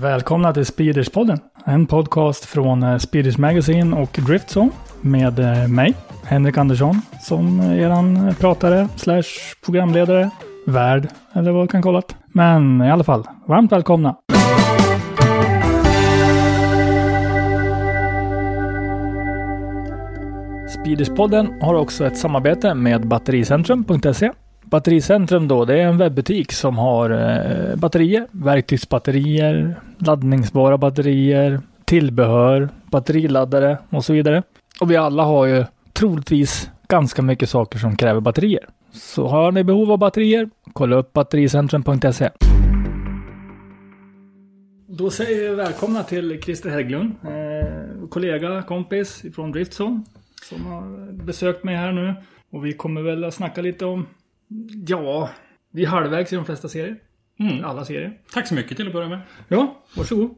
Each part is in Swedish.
Välkomna till Speeders-podden. En podcast från eh, Speeders Magazine och Driftzone med eh, mig, Henrik Andersson, som eh, eran pratare slash programledare, värd eller vad kan kolla. Men i alla fall, varmt välkomna. Speeders-podden har också ett samarbete med battericentrum.se Battericentrum då, det är en webbutik som har eh, batterier, verktygsbatterier, laddningsbara batterier, tillbehör, batteriladdare och så vidare. Och vi alla har ju troligtvis ganska mycket saker som kräver batterier. Så har ni behov av batterier, kolla upp battericentrum.se. Då säger vi välkomna till Christer Hägglund, eh, kollega, kompis från Driftzone som har besökt mig här nu. Och vi kommer väl att snacka lite om Ja, vi är halvvägs i de flesta serier. Mm. Alla serier. Tack så mycket till att börja med. Ja, varsågod.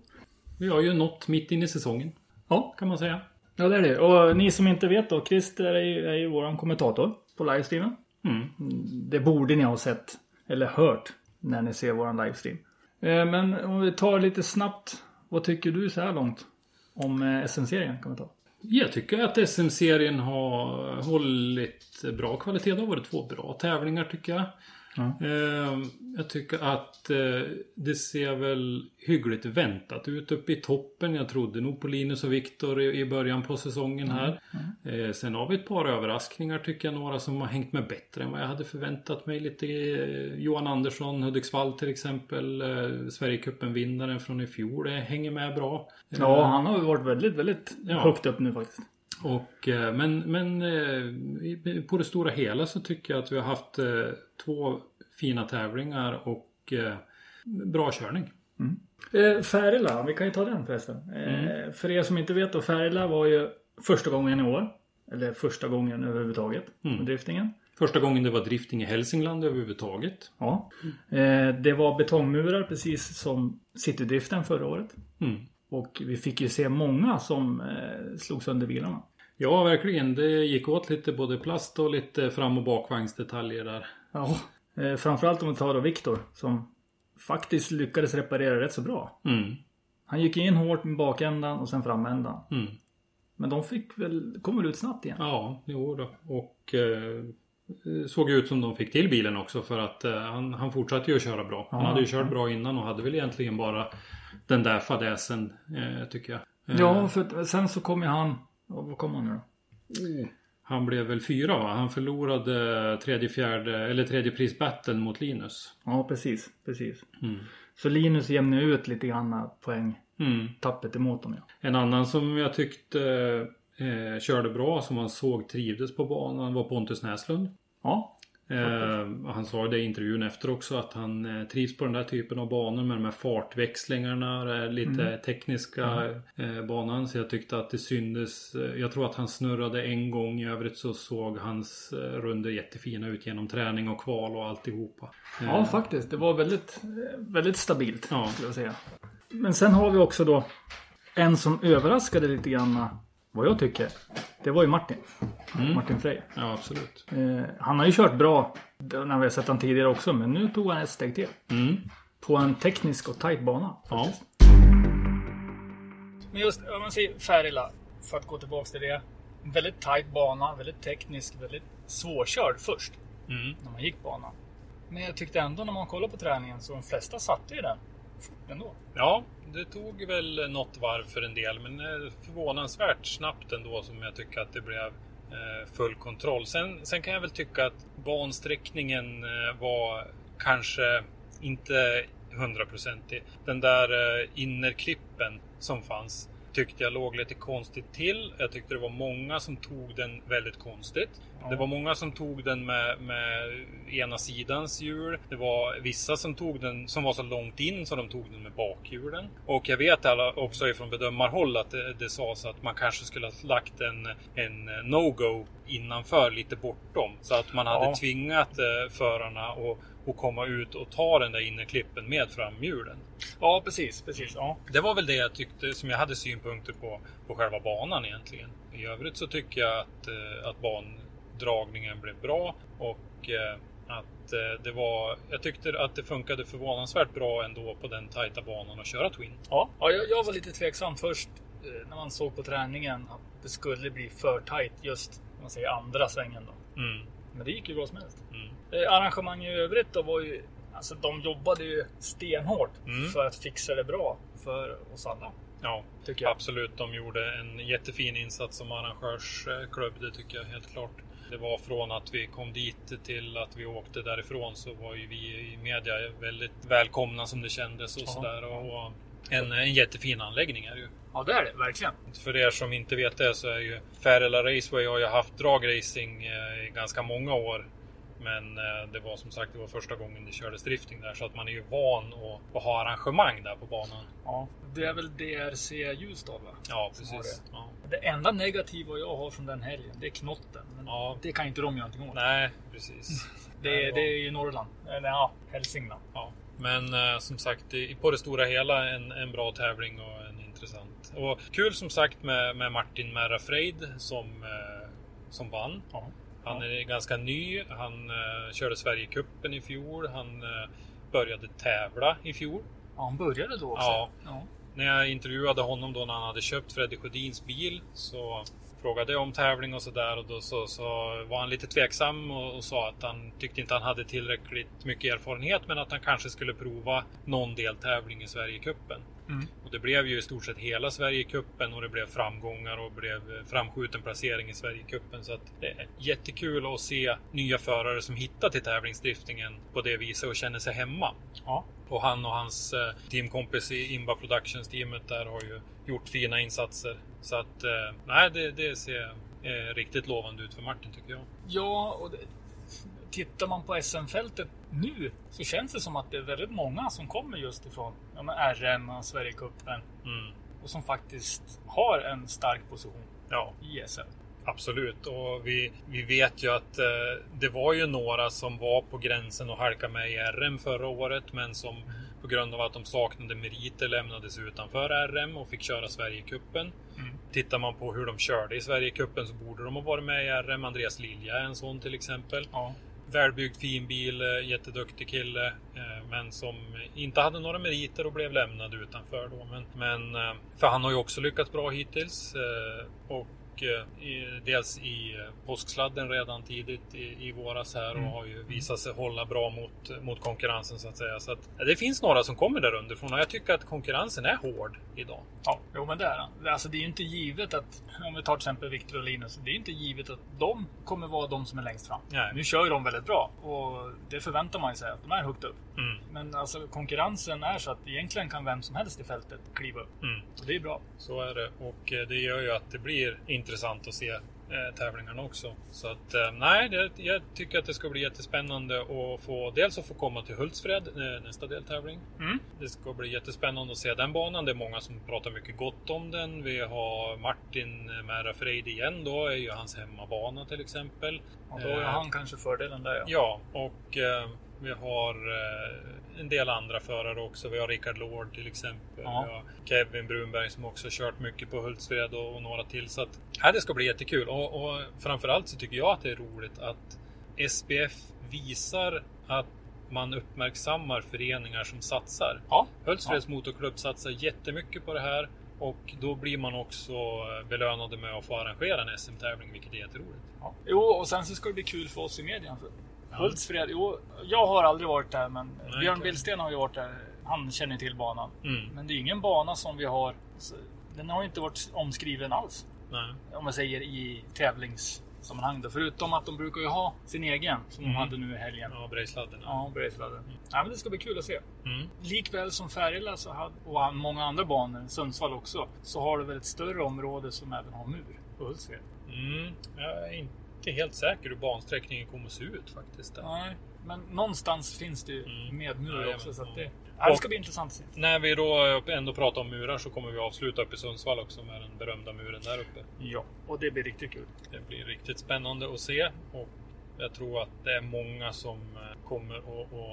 Vi har ju nått mitt in i säsongen. Ja, kan man säga. Ja, det är det. Och ni som inte vet då, Christer är ju, är ju våran kommentator på livestreamen. Mm. Det borde ni ha sett, eller hört, när ni ser våran livestream. Eh, Men om vi tar lite snabbt, vad tycker du så här långt? Om eh, SM-serien kan vi ta. Jag tycker att SM-serien har hållit bra kvalitet. Det har varit två bra tävlingar tycker jag. Eh, Jag tycker att eh, det ser väl hyggligt väntat ut uppe i toppen. Jag trodde nog på Linus och Viktor i början på säsongen här. Eh, Sen har vi ett par överraskningar tycker jag. Några som har hängt med bättre än vad jag hade förväntat mig. Lite eh, Johan Andersson, Hudiksvall till exempel. Sverigecupen-vinnaren från i fjol. Hänger med bra. Ja, han har varit väldigt, väldigt Ja. högt upp nu faktiskt. och, men men på det stora hela så tycker jag att vi har haft två fina tävlingar och eh, bra körning. Eh, Färila, vi kan ju ta den förresten. Eh, För er som inte vet då, Färila var ju första gången i år. Eller första gången överhuvudtaget med driftingen. Första gången det var drifting i Hälsingland överhuvudtaget. Ja. Eh, det var betongmurar precis som Citydriften förra året. Mm. Och vi fick ju se många som eh, slog sönder bilarna. Ja, verkligen. Det gick åt lite både plast och lite fram och bakvagnsdetaljer där. Ja. Eh, framförallt om vi tar då Viktor som faktiskt lyckades reparera rätt så bra. Mm. Han gick in hårt med bakändan och sen framändan. Mm. Men de fick väl, kommer ut snabbt igen. Ja, jo då. Och eh, såg ut som de fick till bilen också för att eh, han, han fortsatte ju att köra bra. Han Ja, hade ju kört bra innan och hade väl egentligen bara den där fadäsen eh, tycker jag. Eh, Ja, för att, sen så kom ju han... Ja, vad kom han nu då? Han blev väl fyra va? Han förlorade tredje, fjärde eller tredje prisbattlen mot Linus. Ja, precis. Precis. Mm. Så Linus jämnade ut lite grann poäng. Mm. Tappet emot dem ja. En annan som jag tyckte eh, körde bra, som man såg trivdes på banan var Pontus Näslund. Ja. Eh, han sa det i intervjun efter också att han eh, trivs på den där typen av banor med de här fartväxlingarna, här lite tekniska eh, banan. Så jag tyckte att det syndes. Eh, jag tror att han snurrade en gång. I övrigt så såg hans eh, runder jättefina ut genom träning och kval och alltihopa. Eh, Ja, faktiskt. Det var väldigt, eh, väldigt stabilt. Ja. Skulle jag säga. Men sen har vi också då en som överraskade lite grann. Vad jag tycker. Det var ju Martin. Martin Frey. ja, absolut. Eh, han har ju kört bra när vi har sett han tidigare också. Men nu tog han ett steg till. Mm. På en teknisk och tight bana. Ja. Men just om man säger Färila. För att gå tillbaka till det. Väldigt tight bana. Väldigt teknisk. Väldigt svårkörd först. Mm. När man gick banan. Men jag tyckte ändå när man kollade på träningen så de flesta satte ju den. Ändå. Ja, det tog väl något varv för en del, men eh, förvånansvärt snabbt ändå som jag tycker att det blev eh, full kontroll. Sen, sen kan jag väl tycka att bansträckningen eh, var kanske inte hundraprocentig. Den där innerklippen som fanns tyckte jag låg lite konstigt till. Jag tyckte det var många som tog den väldigt konstigt. Det var många som tog den med, med ena sidans hjul. Det var vissa som tog den som var så långt in så de tog den med bakhjulen. Och jag vet alla också ifrån bedömarhåll att det, det sades att man kanske skulle ha lagt en, en no-go innanför lite bortom. Så att man hade Ja. tvingat eh, förarna att, att komma ut och ta den där innerklippen med framhjulen. Ja, precis. precis ja. Det var väl det jag tyckte som jag hade synpunkter på på själva banan egentligen. I övrigt så tycker jag att, eh, att bandragningen blev bra och eh, att eh, det var, jag tyckte att det funkade förvånansvärt bra ändå på den tajta banan att köra Twin. Ja, ja jag, jag var lite tveksam först när man såg på träningen att det skulle bli för tajt just man säger andra svängen. Då. Mm. Men det gick ju bra som helst. Mm. Eh, Arrangemang i övrigt då var ju Alltså de jobbade ju stenhårt Mm. för att fixa det bra för oss alla. Ja, Tycker jag. absolut. De gjorde en jättefin insats som arrangörsklubb, det tycker jag helt klart. Det var från att vi kom dit till att vi åkte därifrån så var ju vi i media väldigt välkomna som det kändes och sådär. Och en, en jättefin anläggning är det ju. Ja det är det verkligen. För er som inte vet det så är ju Färila Raceway har ju haft dragracing eh, i ganska många år. Men eh, det var som sagt det var första gången det kördes drifting där så att man är ju van att, att ha arrangemang där på banan. Ja, det är väl DRC Ljusdal va? Ja, Som precis. Ja. Det enda negativa jag har från den helgen, det är knotten. Men Ja. Det kan inte de göra någonting åt. Nej, precis. Det, är, det det är ju Norrland. Eller ja, Hälsingland. Ja. Men eh, som sagt, i- på det stora hela en, en bra tävling och en intressant. Och kul som sagt med, med Martin Merra Freid som, eh, som vann. Ja. Han är ganska ny. Han eh, körde Sverigecupen i fjol. Han eh, började tävla i fjol. ja, han började då också. Ja. ja. När jag intervjuade honom då när han hade köpt Freddy Sjödins bil så frågade jag om tävling och sådär och då så, så var han lite tveksam och, och sa att han tyckte inte han hade tillräckligt mycket erfarenhet men att han kanske skulle prova någon deltävling i Sverigecupen. Mm. Och det blev ju i stort sett hela Sverigecupen och det blev framgångar och blev framskjuten placering i Sverigecupen. Så att det är jättekul att se nya förare som hittar till tävlingsdriftingen på det viset och känner sig hemma. Ja. Och han och hans eh, teamkompis i Imba Productions teamet där har ju gjort fina insatser. Så att eh, nej, det, det ser eh, riktigt lovande ut för Martin tycker jag. Ja, och det, tittar man på SM-fältet nu så känns det som att det är väldigt många som kommer just ifrån ja, men RM och Sverigecupen Mm. och som faktiskt har en stark position Ja, i SM. absolut. Och vi, vi vet ju att eh, det var ju några som var på gränsen och halka med i RM förra året, men som på grund av att de saknade meriter lämnades utanför RM och fick köra Sverigecupen. Mm. Tittar man på hur de körde i Sverigecupen så borde de ha varit med i RM. Andreas Lilja är en sån till exempel. Ja. Välbyggd fin bil, eh, jätteduktig kille. Eh, men som inte hade några meriter och blev lämnad utanför då. Men, men eh, för han har ju också lyckats bra hittills. och och eh, i, dels i eh, påsksladden redan tidigt i, i våras här och Mm. har ju visat sig hålla bra mot, mot konkurrensen så att säga. Så att, det finns några som kommer där underifrån och jag tycker att konkurrensen är hård idag. Ja, jo men det är han. Alltså det är ju inte givet att, om vi tar till exempel Victor och Linus, det är ju inte givet att de kommer vara de som är längst fram. Nej. Nu kör ju de väldigt bra och det förväntar man sig att de är högt upp. Mm, Men alltså konkurrensen är så att egentligen kan vem som helst i fältet kliva upp. mm. Och det är bra. Så är det och eh, det gör ju att det blir intressant att se eh, tävlingarna också. Så att eh, nej, det, jag tycker att det ska bli jättespännande att få dels att få komma till Hultsfred eh, nästa deltävling. Mm. Det ska bli jättespännande att se den banan. Det är många som pratar mycket gott om den. Vi har Martin Mära Freid igen då, är ju hans hemmabana till exempel. Och då har Eh, han kanske fördelen där ja. Ja, och eh, vi har eh, en del andra förare också. Vi har Rickard Lord till exempel. Ja. Vi har Kevin Brunberg som också kört mycket på Hultsfred och, och några till. Så att, ja, det ska bli jättekul. Och, och framförallt så tycker jag att det är roligt att SPF visar att man uppmärksammar föreningar som satsar. Ja. Hultsfreds motorklubb satsar jättemycket på det här. Och då blir man också belönade med att få arrangera en SM-tävling, vilket är jätteroligt. ja. Jo, och sen så ska det bli kul för oss i media. Hultsfred, jo, jag har aldrig varit där men Nej, Björn. Billsten har ju varit där. Han känner till banan. Mm. Men det är ingen bana som vi har. Den har ju inte varit omskriven alls. Nej. Om man säger i tävlingssammanhang. Då. Förutom att de brukar ju ha sin egen som Mm. de hade nu i helgen. Ja, Brejsladden. Ja, Bergsladden. Ja, men det ska bli kul att se. Mm. Likväl som Färila och många andra banor, Sundsvall också, så har du väl ett större område som även har mur på Hultsfred. Mm. Jag är inte helt säker hur bansträckningen kommer att se ut faktiskt. där. Nej, men någonstans finns det ju Mm. med mur Ja, också. Så det, ja. det ska bli intressant att se. När vi då ändå pratar om murar så kommer vi avsluta uppe i Sundsvall också med den berömda muren där uppe. Ja, och det blir riktigt kul. Det blir riktigt spännande att se och jag tror att det är många som eh, kommer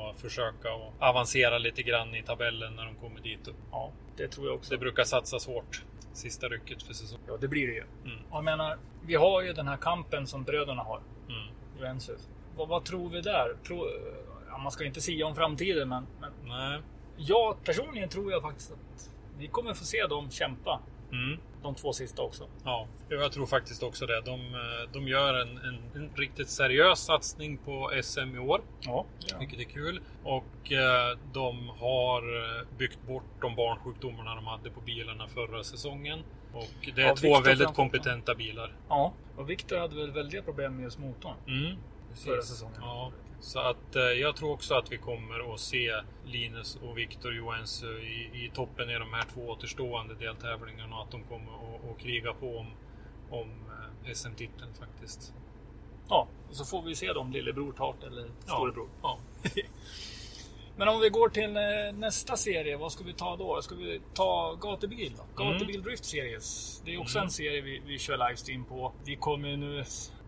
att, försöka att avancera lite grann i tabellen när de kommer dit upp. Ja, det tror jag också. Det brukar satsas hårt sista rycket för säsongen. Ja, det blir det ju. Mm. Och jag menar, vi har ju den här kampen som bröderna har. Mm. Juventus. vad, vad tror vi där? Tror, ja, man ska inte säga om framtiden, men, men Nej. jag personligen tror jag faktiskt att vi kommer få se dem kämpa. Mm. De två sista också. Ja, jag tror faktiskt också det. De, eh, de gör en, en, en riktigt seriös satsning på SM i år. Ja, ja. Vilket är kul. Och eh, de har eh, byggt bort de barnsjukdomarna de hade på bilarna förra säsongen. Och det är Ja, två Victor väldigt kompetenta bilar. ja. Och Victor hade väl väldiga problem med just motorn Mm, förra säsongen. Ja, så att eh, jag tror också att vi kommer att se Linus och Viktor Johansson i, i toppen i de här två återstående deltävlingarna och att de kommer att, att kriga på om, om eh, SM-titeln faktiskt. Ja, och så får vi se dem lillebror Tart eller storebror. Ja. Men om vi går till eh, nästa serie, vad ska vi ta då? Ska vi ta Gatubil då? Mm. Gatubil Drift Series. Det är också Mm. en serie vi, vi kör livestream på. Vi kommer nu...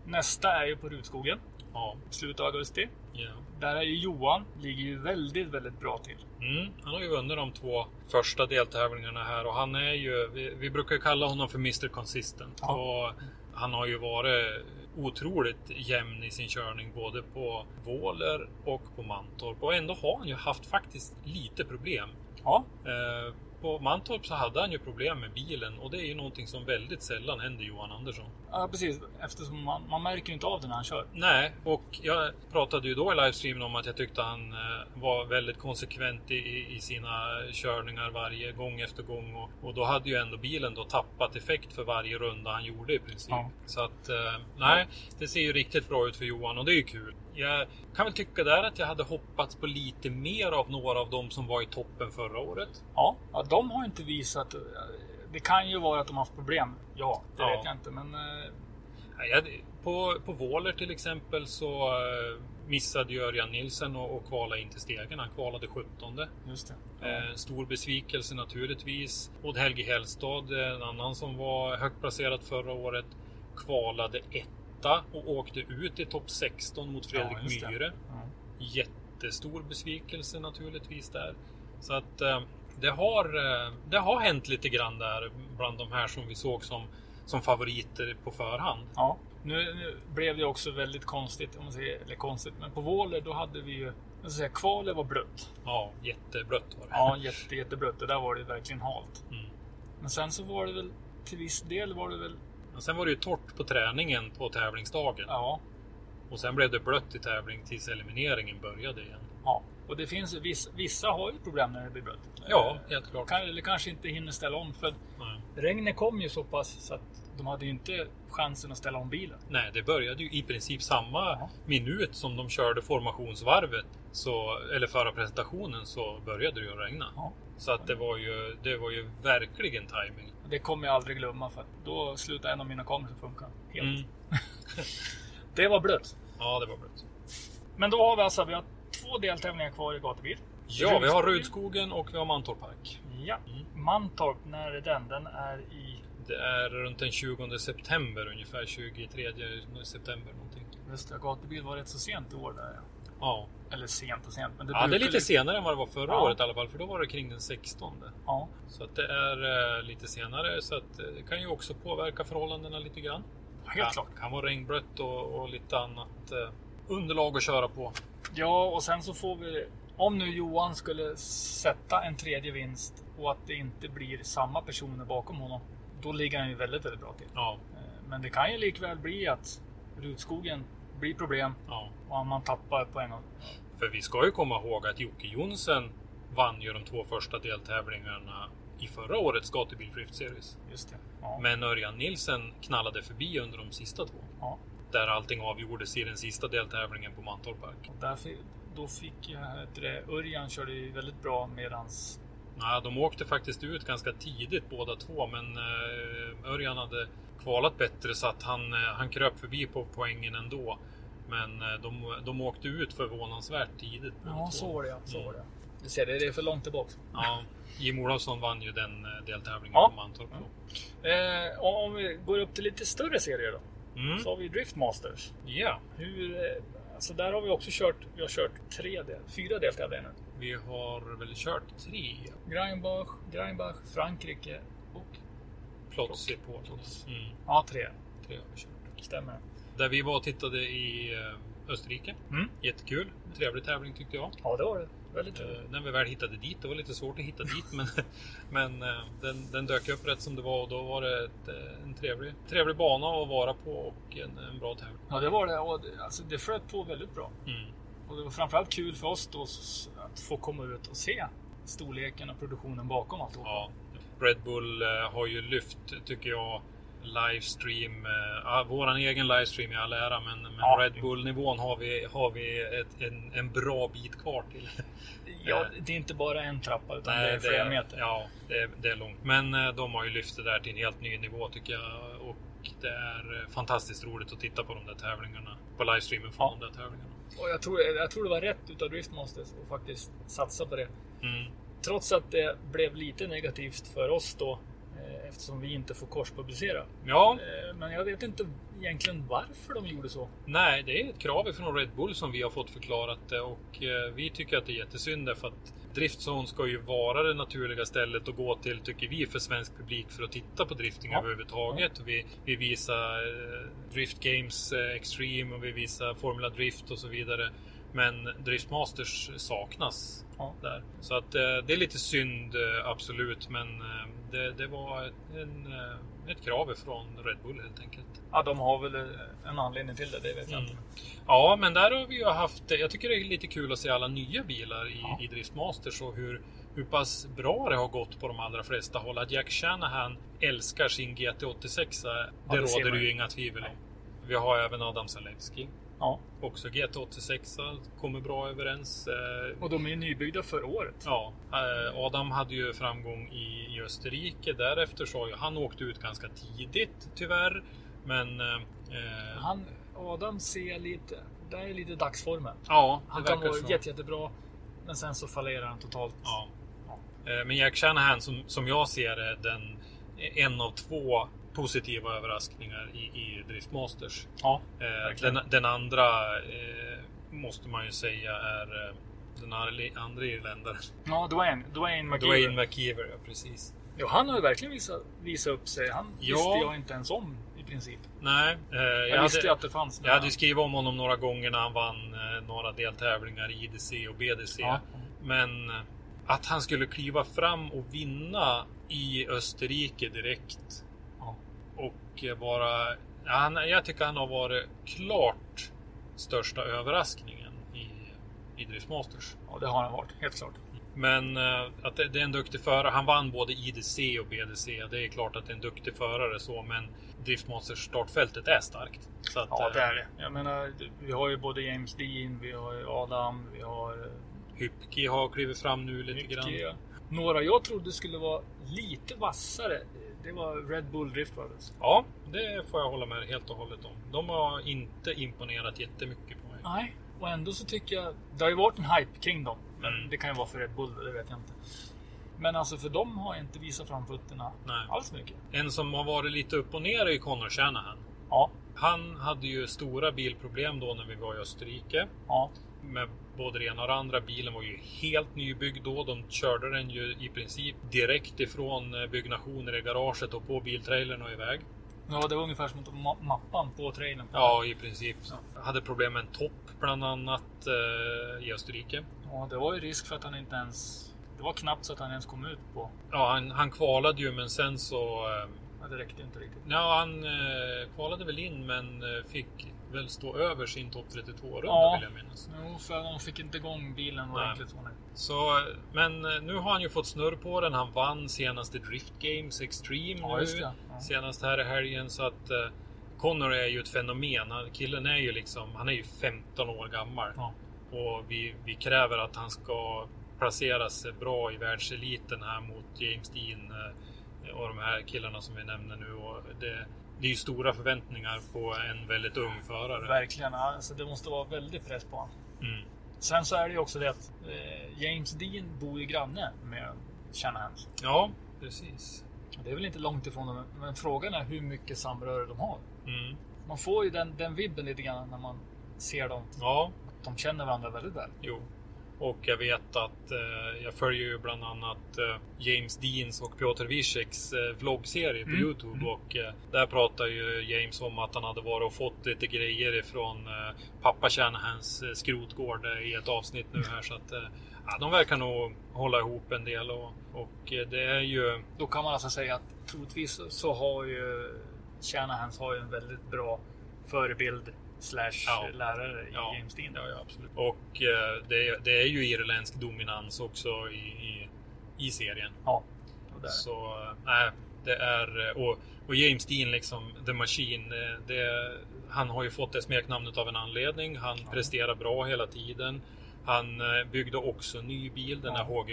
Nästa är ju på Rutskogen, ja. slutet av augusti. ja. Där är ju Johan, ligger ju väldigt, väldigt bra till. Mm, han har ju vunnit de två första deltävlingarna här och han är ju, vi, vi brukar ju kalla honom för Mr Consistent. Ja. Och han har ju varit otroligt jämn i sin körning både på Våler och på Mantorp. Och ändå har han ju haft faktiskt lite problem. Ja, Eh, på Mantorp så hade han ju problem med bilen och det är ju någonting som väldigt sällan händer Johan Andersson. ja precis. Eftersom man, man märker inte av det när han kör. Nej, och jag pratade ju då i livestreamen om att jag tyckte han eh, var väldigt konsekvent i, i sina körningar varje gång efter gång. Och, och då hade ju ändå bilen då tappat effekt för varje runda han gjorde i princip. Ja. Så att, eh, nej, det ser ju riktigt bra ut för Johan och det är ju kul. Jag kan väl tycka där att jag hade hoppats på lite mer av några av dem som var i toppen förra året. Ja, ja de har inte visat... Det kan ju vara att de har haft problem. Ja, det Ja. vet jag inte. Men eh, Nej, På, på Våler till exempel så eh, missade ju Örjan Nilsen och, och kvala in till stegen. Han kvalade 17. just. Eh, stor besvikelse naturligtvis. Odd Helge Hellstad, en annan som var högt placerad förra året, kvalade etta och åkte ut i topp 16 mot Fredrik Ja. Myhre. Ja. Jättestor besvikelse naturligtvis där. Så att eh, det har, eh, det har hänt lite grann där bland de här som vi såg som, som favoriter på förhand. Ja, nu, nu blev det också väldigt konstigt, om man säger, eller konstigt, men på Våler då hade vi ju, jag säga, kvalet var blött. Ja, jätteblött var det. Ja, jätte, jätteblött. Det där var det verkligen halt. Mm. Men sen så var det väl, till viss del var det väl, Och sen var det ju torrt på träningen på tävlingsdagen. ja, Och sen blev det blött i tävling tills elimineringen började igen. ja. Och det finns ju viss, vissa har ju problem när det blir blött. Ja, helt klart. Kan, eller kanske inte hinner ställa om för Nej. regnet kom ju så pass så att de hade ju inte chansen att ställa om bilen. Nej, det började ju i princip samma Ja. minut som de körde formationsvarvet. Så, eller förra presentationen så började det ju regna. Ja. Så att det var ju, det var ju verkligen timing. Det kommer jag aldrig glömma för att då slutade en av mina kameror funka helt. Mm. Det var blött. Ja, det var blött. Men då har vi alltså vi har två deltävlingar kvar i gatubil. Ja, vi har. Rudskogen och vi har Mantorp Park. Ja. Mm. Mantorp, när är den? Den är i... Det är runt den 20 september ungefär, 23 september någonting. Just det, gatubil var rätt så sent i år där. ja. Ja, Eller sent och sent. Men det ja det är lite li- senare än vad det var förra Ja. året i alla fall, för då var det kring den 16. Ja, Så att det är eh, lite senare, så att eh, det kan ju också påverka förhållandena lite grann. helt kan, klart. kan vara regnblött och, och lite annat eh, underlag att köra på. Ja, och sen så får vi... Om nu Johan skulle sätta en tredje vinst och att det inte blir samma personer bakom honom. Då ligger han ju väldigt, väldigt bra till. Ja, Eh, Men det kan ju likväl bli att Rutskogen blir problem ja. och man tappar poäng. För vi ska ju komma ihåg att Jocke Jonsen vann ju de två första deltävlingarna i förra årets Gatubil Drift Series. Just det. Ja. Men Örjan Nilsen knallade förbi under de sista två. Ja. Där allting avgjordes i den sista deltävlingen på Mantorp Park. Därför, då fick jag, det, Örjan körde ju väldigt bra medans... Ja, de åkte faktiskt ut ganska tidigt båda två, men eh, Örjan hade kvalat bättre så att han, eh, han kröp förbi på poängen ändå. Men eh, de, de åkte ut förvånansvärt tidigt. Ja, så var det ja. Så Mm. var det. Du ser, det är för långt tillbaka. Ja, Jim Olofsson vann ju den deltävlingen Ja. på Mantorp. då. Eh, om vi går upp till lite större serier då. Mm. Så har vi Driftmasters. Ja, Hur, eh, alltså där har vi också kört, vi har kört tre del, fyra deltävlingar nu. Vi har väl kört tre Greinbach, Greinbach, Frankrike och... plots i Polen. Mm, Ja, tre. tre har vi kört. Stämmer. Där vi var och tittade i Österrike. Mm. Jättekul. Trevlig tävling tyckte jag. Ja, det var det. Väldigt Eh, När vi väl hittade dit, det var lite svårt att hitta dit men, men eh, den, den dök upp rätt som det var och då var det ett, eh, en trevlig, trevlig bana att vara på och en, en bra tävling. Ja, det var det. Och det, alltså, det flöt på väldigt bra. Mm. Och det var framförallt kul för oss då att få komma ut och se storleken och produktionen bakom allt. Ja. Red Bull eh, har ju lyft, tycker jag, livestream. Eh, ja, våran egen livestream i all ära, men, men Ja. Red Bull-nivån har vi, har vi ett, en, en bra bit kvar till. Ja, det är inte bara en trappa utan det är flera meter. Ja, det är, det är långt. Men eh, de har ju lyft det där till en helt ny nivå tycker jag. Och det är fantastiskt roligt att titta på de där tävlingarna. På livestreamen från Ja. de där tävlingarna. Och jag, tror, jag tror det var rätt utav Driftmasters att faktiskt satsa på det. Mm. Trots att det blev lite negativt för oss då eh, eftersom vi inte får korspublicera. Ja, Eh, Men jag vet inte egentligen varför de gjorde så. nej, det är ett krav från Red Bull som vi har fått förklarat det och eh, vi tycker att det är jättesynd därför att Driftzone ska ju vara det naturliga stället att gå till, tycker vi, för svensk publik för att titta på drifting Ja. överhuvudtaget. Vi, vi visar eh, Drift Games eh, Extreme och vi visar Formula Drift och så vidare. Men Driftmasters saknas Ja. där. Så att eh, det är lite synd, eh, absolut. Men eh, det, det var ett, en, ett krav från Red Bull helt enkelt. Ja, de har väl en anledning till det, det vet jag Mm. inte. Ja, men där har vi ju haft... Jag tycker det är lite kul att se alla nya bilar i, Ja. i Driftmasters och hur, hur pass bra det har gått på de allra flesta håll. Att Jack Shanahan älskar sin GT86, det, Ja, det råder det ju inga tvivel om. Vi har även Adam Zalewski. Ja. Också GT86, kommer bra överens. Eh, Och de är ju nybyggda för året. Ja, eh, Adam hade ju framgång i, i Österrike. Därefter så har han åkt ut ganska tidigt tyvärr. Men eh, eh, Han, Adam ser lite, det är lite dagsformen. ja, det Han kan vara så. jätte, jättebra. Men sen så fallerar han totalt. Ja. Eh, Men Jack Shanahan som, som jag ser det, den, en av två positiva överraskningar i, i Driftmasters. Ja, Eh, den, den andra eh, måste man ju säga är eh, den andra, irländaren. ja Dwayne, Dwayne McGeever. Dwayne McKeever, ja precis. Jo, han har ju verkligen visat, visat upp sig. Han Ja. visste jag inte ens om i princip. Nej, eh, Jag, jag, visste hade, att det fanns. jag hade skrivit om honom några gånger när han vann eh, några deltävlingar i IDC och BDC. Ja. Men eh, att han skulle kliva fram och vinna i Österrike direkt. Och eh, vara... Ja, han, jag tycker han har varit klart största överraskningen i, i Driftmasters. ja, det har han varit. Helt klart. Men eh, att det, det är en duktig förare. Han vann både IDC och BDC. Det är klart att det är en duktig förare så, men Driftmasters startfältet är starkt. Så att, Ja, eh, det är det. Jag menar, vi har ju både James Dean, vi har Adam, vi har eh, Hypki har klivit fram nu lite Hypke. grann. Några jag trodde skulle vara lite vassare. Det var Red Bull Drift Brothers. Ja, det får jag hålla med helt och hållet om. De har inte imponerat jättemycket på mig. Nej, och ändå så tycker jag... Det har ju varit en hype kring dem. Men Mm. det kan ju vara för Red Bull, det vet jag inte. Men alltså för dem har jag inte visat framfötterna Nej. alls mycket. En som har varit lite upp och ner är ju Connor Shanahan. Ja, Han hade ju stora bilproblem då när vi var i Österrike. ja, Med både det ena och det andra. Bilen var ju helt nybyggd då. De körde den ju i princip direkt ifrån eh, byggnationer i garaget och på biltrailern och iväg. ja. Det var ungefär som att ma- mappan på trailern. Ja, i princip. Hade problem med en topp bland annat eh, i Österrike. Ja, det var ju risk för att han inte ens... Det var knappt så att han ens kom ut på... Ja, han, han kvalade ju men sen så... Eh, Ja, det räckte inte riktigt. ja, han eh, kvalade väl in men eh, fick väl stå över sin topp 32-runda Ja. vill jag minnas. Jo, för de fick inte igång bilen ordentligt. Så men eh, nu har han ju fått snurr på den. Han vann senaste Drift Games Extreme Ja, nu. Ja. Senast här i helgen. Så att eh, Connor är ju ett fenomen. Han, killen är ju liksom, han är ju 15 år gammal. Ja. Och vi, vi kräver att han ska placera sig bra i världseliten här mot James Dean eh, och de här killarna som vi nämner nu. Och det, det är ju stora förväntningar på en väldigt ung förare. Verkligen. Alltså, det måste vara väldigt press på honom. Mm. Sen så är det ju också det att eh, James Dean bor ju granne med Shanahan. Ja, precis. Det är väl inte långt ifrån dem, men frågan är hur mycket samröre de har. Mm. Man får ju den, den vibben lite grann när man ser dem. Ja, De känner varandra väldigt väl. jo. Och jag vet att eh, jag följer ju bland annat eh, James Deans och Piotr Wiesieks eh, vloggserie på Mm. Youtube. Mm. Och eh, där pratar ju James om att han hade varit och fått lite grejer ifrån eh, pappa Shanahans eh, skrotgård i ett avsnitt nu här. Så att ja, de verkar nog hålla ihop en del. Och, och det är ju... Då kan man alltså säga att troligtvis så har ju Shanahans har ju en väldigt bra förebild slash Ja. lärare i Ja, Dean. Ja, ja, absolut. Och eh, det, det är ju irländsk dominans också i, i, i serien. Ja. Så eh, nej, det är... eh, Och, och James Dean, liksom, The Machine. eh, Det, han har ju fått det smeknamnet av en anledning. Han Ja. presterar bra hela tiden. Han eh, byggde också ny bil, den här Ja.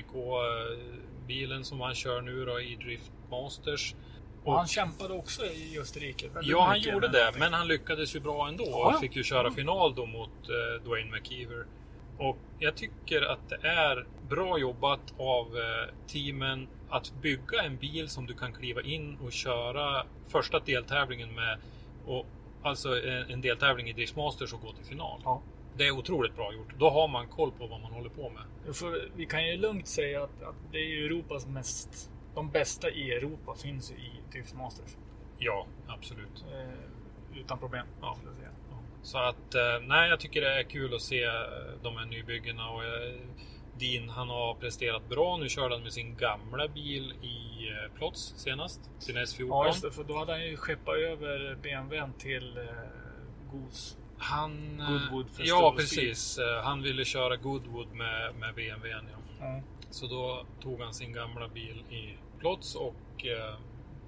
HGK-bilen som han kör nu då i Drift Masters. Och han kämpade också i Österrike. Ja, han mycket gjorde det, men han lyckades ju bra ändå Ja, fick ju köra final då mot eh, Dwayne McKeever. Och jag tycker att det är bra jobbat av eh, teamen att bygga en bil som du kan kliva in och köra första deltävlingen med. Och, alltså en, en deltävling i Driftmasters och gå till final. Ja. Det är otroligt bra gjort. Då har man koll på vad man håller på med. För vi kan ju lugnt säga att, att det är Europas mest... De bästa i Europa finns ju i Drift Masters. Ja, absolut. Eh, utan problem. Ja. skulle jag säga. Så att, eh, nej, jag tycker det är kul att se eh, de här nybyggena. Och eh, Dean, han har presterat bra. Nu körde han med sin gamla bil i Plots senast. Sin S14. Ja, just det. För då hade han ju skeppat över BMWn till eh, Goose. Han... eh, Goodwood Festival Ja, Speed. precis. Eh, Han ville köra Goodwood med, med BMWn. Ja. Ja. Så då tog han sin gamla bil i Plots och eh,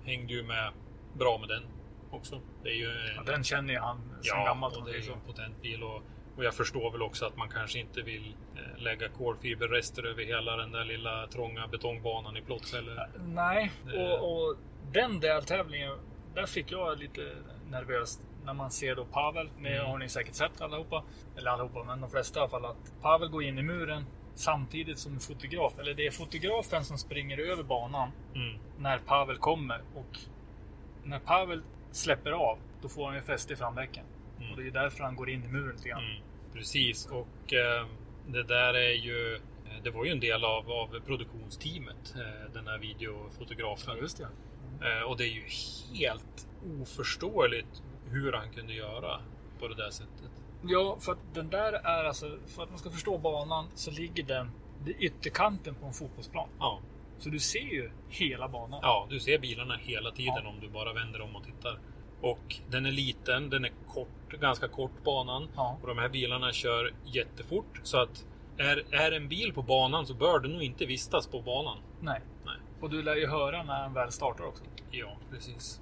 hängde ju med bra med den också. Det är ju Ja, en, den känner ju han sen Ja, gammalt. om det är ju en potent bil. Och, och jag förstår väl också att man kanske inte vill eh, lägga kolfiberrester över hela den där lilla trånga betongbanan i Plots. Eller? Nej, och, och den deltävlingen, där fick jag lite nervös när man ser då Pavel. Det Mm. har ni säkert sett allihopa. Eller allihopa, men de flesta i alla fall. Att Pavel går in i muren samtidigt som en fotograf. Eller det är fotografen som springer över banan Mm. när Pavel kommer. Och när Pavel släpper av, då får han ju fäste i framdäcken. Mm. Och det är därför han går in i muren lite grann. Mm. Precis, och eh, det där är ju eh, det var ju en del av, av produktionsteamet, eh, den här videofotografen. just det. Eh, och det är ju helt oförståeligt hur han kunde göra på det där sättet. Ja, för att den där är alltså, för att man ska förstå banan så ligger den vid ytterkanten på en fotbollsplan. Ja, Så du ser ju hela banan. ja du ser bilarna hela tiden Ja. om du bara vänder om och tittar. Och den är liten, den är kort, ganska kort banan. Ja. Och de här bilarna kör jättefort. Så att är, är en bil på banan så bör du nog inte vistas på banan. Nej. Nej. Och du lär ju höra när den väl startar också. Ja, precis.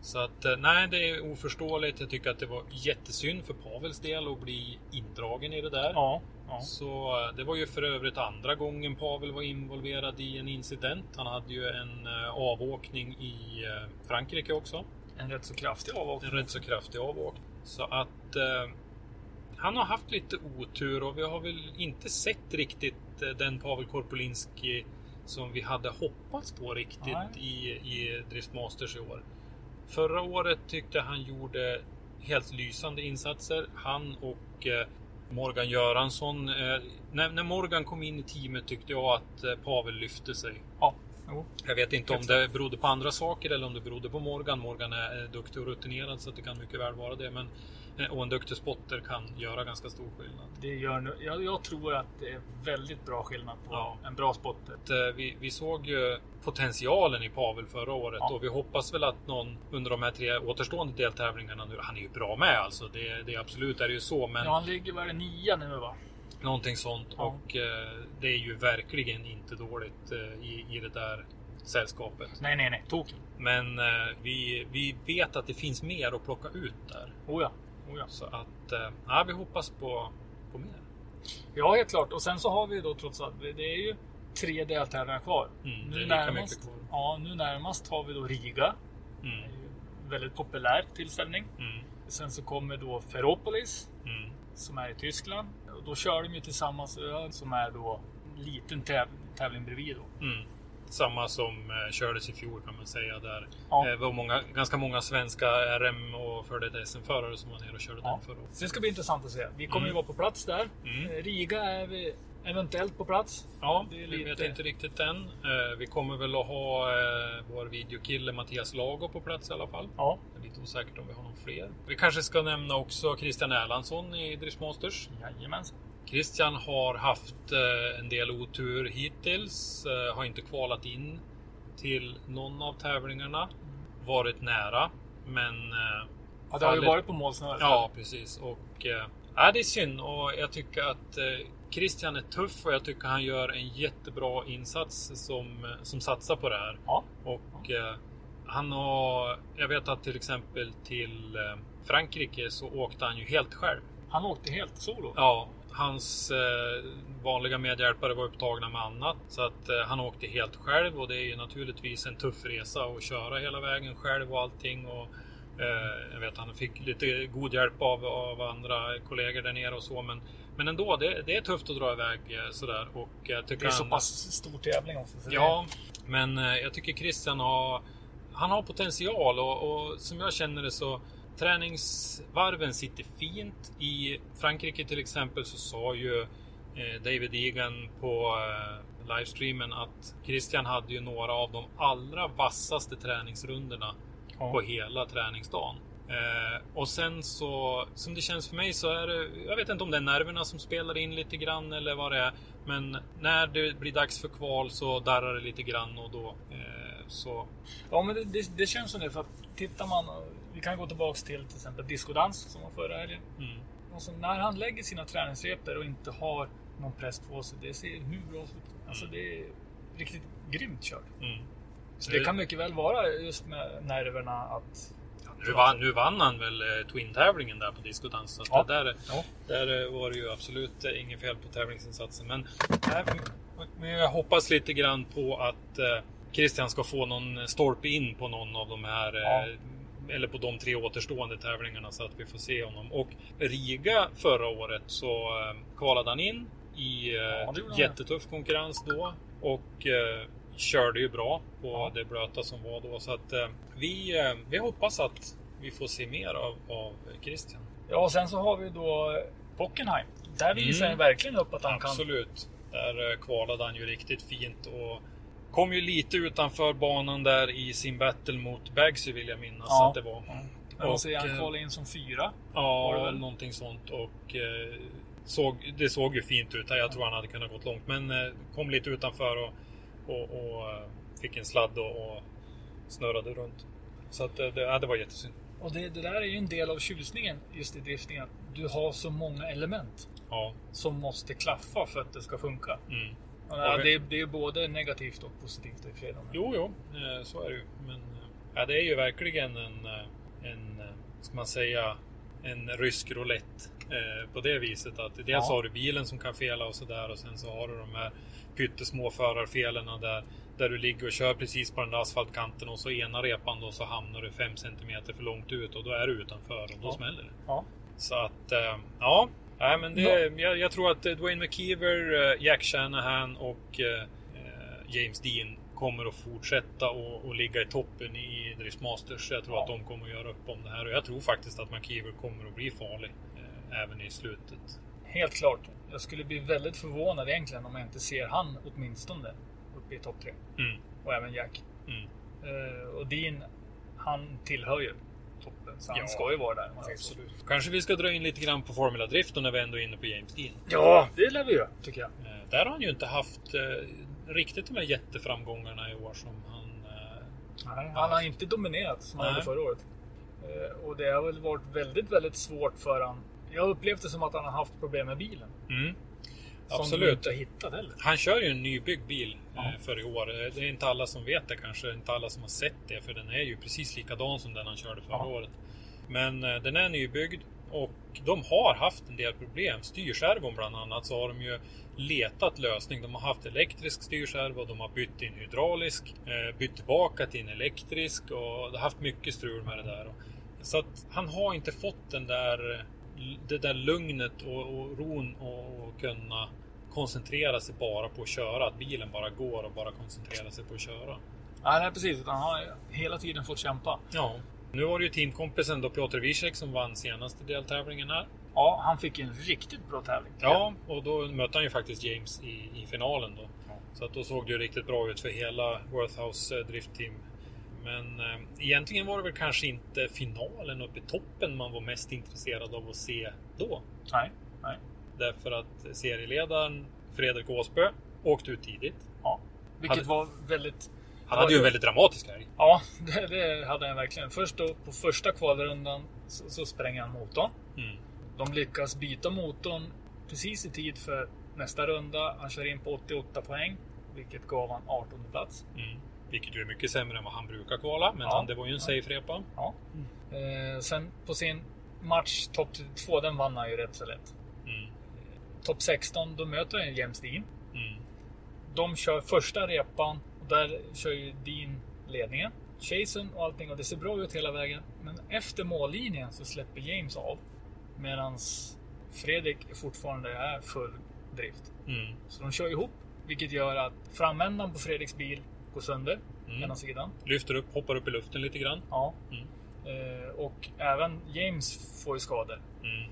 Så att eh, nej, det är oförståeligt. Jag tycker att det var jättesynd för Pavels del att bli indragen i det där. Ja. ja. Så eh, det var ju för övrigt andra gången Pavel var involverad i en incident. Han hade ju en eh, avåkning i Frankrike också. En rätt så kraftig En avåkning. rätt så kraftig avåkning. Så att eh, han har haft lite otur och vi har väl inte sett riktigt den Pavel Korpolinski som vi hade hoppats på riktigt Nej. i, i Drift Masters i år. Förra året tyckte han gjorde helt lysande insatser. Han och eh, Morgan Göransson. Eh, när, Morgan kom in i teamet tyckte jag att eh, Pavel lyfte sig. Ja. Jo. Jag vet inte om det berodde på andra saker eller om det berodde på Morgan. Morgan är eh, duktig och rutinerad så det kan mycket väl vara det. Men, eh, och en duktig spotter kan göra ganska stor skillnad. Det gör jag, jag tror att det är väldigt bra skillnad på Ja. en bra spotter. Eh, Vi, vi såg ju potentialen i Pavel förra året Ja. och vi hoppas väl att någon under de här tre återstående deltävlingarna nu. Han är ju bra med alltså. Det, det absolut är det ju så. Men Ja, han ligger väl nia nu va? Någonting sånt. Ja. Och eh, det är ju verkligen inte dåligt eh, i, i det där sällskapet. Nej, nej, nej. Tok. Men eh, vi, vi vet att det finns mer att plocka ut där. Oh ja. Oh ja. Så att eh, ja, vi hoppas på, på mer. Ja, helt klart. Och sen så har vi då trots allt, det är ju tre deltävlingar kvar. Mm, Nu närmast, kvar. ja, nu närmast har vi då Riga. Mm, väldigt populär tillställning. mm, Sen så kommer då Ferropolis mm, som är i Tyskland. Och då kör de ju tillsammans som är då en liten täv tävling bredvid då. mm. Samma som eh, kördes i fjol kan man säga. Där Ja. eh, var många, ganska många svenska RM och före detta SM-förare som var nere och körde Ja. den förra året. Det ska bli intressant att se. Vi kommer ju Mm. vara på plats där. Mm. Eh, Riga är vi eventuellt på plats. Ja, Det vi vet inte riktigt än. Eh, Vi kommer väl att ha eh, vår videokille Mattias Lago på plats i alla fall. Ja. Det är lite osäkert om vi har någon fler. Vi kanske ska nämna också Christian Erlandsson i Driftmasters. Jajamensan. Christian har haft eh, en del otur hittills. Har inte kvalat in till någon av tävlingarna. Varit nära, men... Ja, det har ju varit på målsnöret. Ja, precis. Och äh, det är synd och jag tycker att Christian är tuff och jag tycker han gör en jättebra insats som, som satsar på det här. Ja. Och eh, han har, jag vet att till exempel till eh, Frankrike så åkte han ju helt själv. Han åkte helt solo. Ja, hans eh, vanliga medhjälpare var upptagna med annat. Så att eh, han åkte helt själv och det är ju naturligtvis en tuff resa att köra hela vägen själv och allting. Och, eh, jag vet han fick lite god hjälp av, av andra kollegor där nere och så. Men, men ändå, det, det är tufft att dra iväg eh, sådär. Och jag tycker Det är så han- pass stor tävling också. så Ja, men eh, jag tycker Christian har, han har potential och, och som jag känner det så träningsvarven sitter fint. I Frankrike till exempel så sa ju eh, David Egan på livestreamen att Christian hade ju några av de allra vassaste träningsrundorna Ja. på hela träningsdagen. Eh, och sen så, som det känns för mig så är det, jag vet inte om det är nerverna som spelar in lite grann eller vad det är. Men när det blir dags för kval så darrar det lite grann och då eh, så... Ja, men det, det, det känns som det. För att tittar man, vi kan gå tillbaks till till exempel discodans som var förra helgen. Mm, Alltså, när han lägger sina träningsrepor och inte har någon press på sig. Det ser hur bra ut. Alltså det är riktigt grymt kört. mm. Så det kan mycket väl vara just med nerverna att... Nu vann, nu vann han väl eh, Twin-tävlingen där på discodans. Så Ja. där, Ja. där eh, var det ju absolut eh, inget fel på tävlingsinsatsen. Men nej, vi hoppas lite grann på att eh, Christian ska få någon stolpe in på någon av de här Ja. eh, eller på de tre återstående tävlingarna så att vi får se honom. Och Riga förra året så eh, kvalade han in i eh, Ja, jättetuff konkurrens då. Och eh, körde ju bra på Ja. det blöta som var då. Så att eh, vi, eh, vi hoppas att vi får se mer av, av Christian. Ja, och sen så har vi då Bockenheim. Där visar Mm. han verkligen upp att han kan... Absolut. Där eh, kvalade han ju riktigt fint och kom ju lite utanför banan där i sin battle mot Bagsy vill jag minnas Ja. att det var. Men Och, han eh, kvalade in som fyra. Var det Ja, väl? någonting sånt. Och eh, såg, det såg ju fint ut. Jag tror han hade kunnat gått långt. Men kom lite utanför och, och, och eh, fick en sladd och, och snurrade runt. Så att, eh, det, ja, det var jättesynd. Och det, det där är ju en del av tjusningen just i driftningen. Att du har så många element Ja. som måste klaffa för att det ska funka. Mm. Ja, det- det, är- både negativt och positivt i fredag. Jo, jo, eh, så är det ju. Men ja, det är ju verkligen en, en ska man säga, en rysk roulette eh, på det viset att dels Ja. har du bilen som kan fela och sådär och sen så har du de här pyttesmå förarfelen där, där du ligger och kör precis på den där asfaltkanten och så ena repan då så hamnar du 5 cm för långt ut och då är du utanför och då Ja. smäller det. Ja. Så att, eh, ja. Nej, men det, jag, jag tror att eh, Dwayne McKeever, eh, Jack Shanahan och James Dean kommer att fortsätta och, och ligga i toppen i Drift Masters. Jag tror Ja. att de kommer att göra upp om det här och jag tror faktiskt att McKeever kommer att bli farlig eh, även i slutet. Helt klart. Jag skulle bli väldigt förvånad egentligen om jag inte ser han åtminstone uppe i topp tre. Mm. Och även Jack. Mm. Eh, och Dean, han tillhör ju toppen. Så han Ja, ska ju vara där. så. Absolut. Kanske vi ska dra in lite grann på Formula Drift och när vi ändå är inne på James Dean. Ja, det lär vi göra tycker jag. Eh, där har han ju inte haft eh, riktigt de här jätteframgångarna i år som han Nej, han har inte dominerat som han Nej. gjorde förra året. Och det har väl varit väldigt, väldigt svårt för han. Jag upplevt det som att han har haft problem med bilen. Mm. Som Absolut. vi inte har hittat heller. Han kör ju en nybyggd bil Ja. eh, för i år. Eh, Det är inte alla som vet det kanske. Inte alla som har sett det. För den är ju precis likadan som den han körde förra Ja. året. Men eh, den är nybyggd. Och de har haft en del problem. Styrservon bland annat så har de ju letat lösning. De har haft elektrisk styrservo. De har bytt in hydraulisk. Bytt tillbaka till en elektrisk. Och de har haft mycket strul med det där. Så att han har inte fått den där det där lugnet och, och ron och, och kunna koncentrera sig bara på att köra. Att bilen bara går och bara koncentrera sig på att köra. Nej, nej precis. Han har hela tiden fått kämpa. Ja. Nu var det ju teamkompisen då Piotr Wiesek som vann senaste deltävlingen här. Ja, han fick en riktigt bra tävling. Ja, och då mötte han ju faktiskt James i, i finalen då. Så att då såg det ju riktigt bra ut för hela Worthhouse eh, driftteam. Men eh, egentligen var det väl kanske inte finalen uppe i toppen man var mest intresserad av att se då. Nej, nej. Därför att serieledaren Fredrik Åsbö åkte ut tidigt. Ja. Vilket Hade- var väldigt... Han hade ju en väldigt dramatisk helg. Ja, det, det hade han verkligen. Först då på första kvalrundan så, så spränger han motorn. Mm. De lyckas byta motorn precis i tid för nästa runda. Han kör in på 88 poäng, vilket gav han 18 plats. Mm. Vilket ju är mycket sämre än vad han brukar kvala. Men Ja. han, det var ju en safe-repa. Ja. Eh, sen på sin match topp 2, den vann han ju rätt så lätt. Mm. Topp 16, då möter han James Dean. Mm. De kör första repan och där kör ju Dean ledningen. Chasen och allting och det ser bra ut hela vägen. Men efter mållinjen så släpper James av. Medan Fredrik fortfarande är full drift. Mm. Så de kör ihop. Vilket gör att framändan på Fredriks bil går sönder. Mm. Ena sidan. Lyfter upp, hoppar upp i luften lite grann. Ja. Mm. Eh, och även James får ju skador. Mm.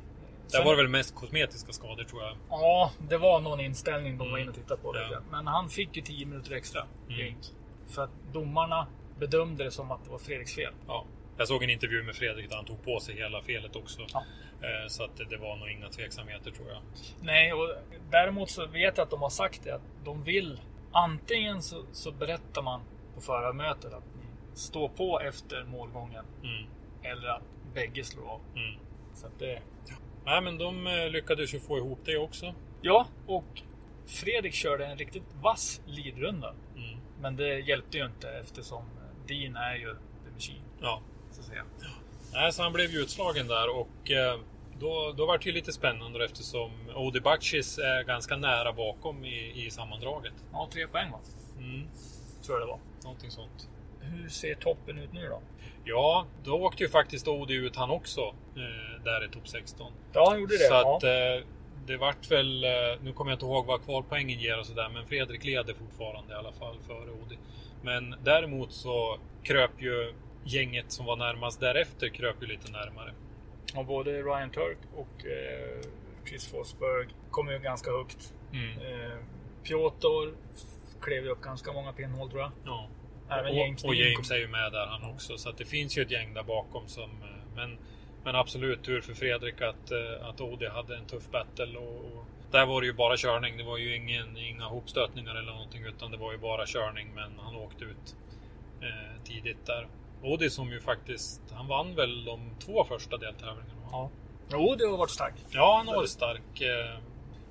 Där Sen- var det väl mest kosmetiska skador tror jag. Ja, det var någon inställning de var Mm. inne och tittade på. Ja. Men han fick ju 10 minuter extra. Mm. James. För att domarna bedömde det som att det var Fredriks fel. Ja. Jag såg en intervju med Fredrik där han tog på sig hela felet också. Ja. Eh, Så att det- det var nog inga tveksamheter tror jag. Nej, och däremot så vet jag att de har sagt det. Att de vill antingen så, så berättar man på förarmötet att ni står på efter målgången. Mm. Eller att bägge slår av. Mm. Så att det... Nej, men de eh, lyckades ju få ihop det också. Ja, och Fredrik körde en riktigt vass leadrunda. Mm. Men det hjälpte ju inte eftersom Dean är ju the machine. Ja. Så att säga. Nej, så han blev ju utslagen där och eh, då, då var det ju lite spännande eftersom Odi Bakcis är ganska nära bakom i, i sammandraget. Ja, tre poäng va? Mm. Tror jag det var. Någonting sånt. Hur ser toppen ut nu då? Ja, då åkte ju faktiskt Odi ut han också. Eh, där i topp 16. Ja, han gjorde det. Så ja. att eh, det vart väl, eh, nu kommer jag inte ihåg vad kvalpoängen ger och sådär, men Fredrik leder fortfarande i alla fall före Odi. Men däremot så kröp ju gänget som var närmast därefter kröp ju lite närmare. Och både Ryan Turk och eh, Chris Forsberg kom ju ganska högt. Mm. Eh, Piotr klev ju upp ganska många pinnhål tror jag. Ja. Även och, James och James är ju med där han också, så att det finns ju ett gäng där bakom som... eh, Men, men absolut tur för Fredrik att, eh, att Odi hade en tuff battle. Och, och där var det ju bara körning. Det var ju ingen, inga hopstötningar eller någonting, utan det var ju bara körning. Men han åkte ut eh, tidigt där. Odi som ju faktiskt, han vann väl de två första deltävlingarna? Ja. Jo, det har varit starkt. Ja, han har varit stark. eh,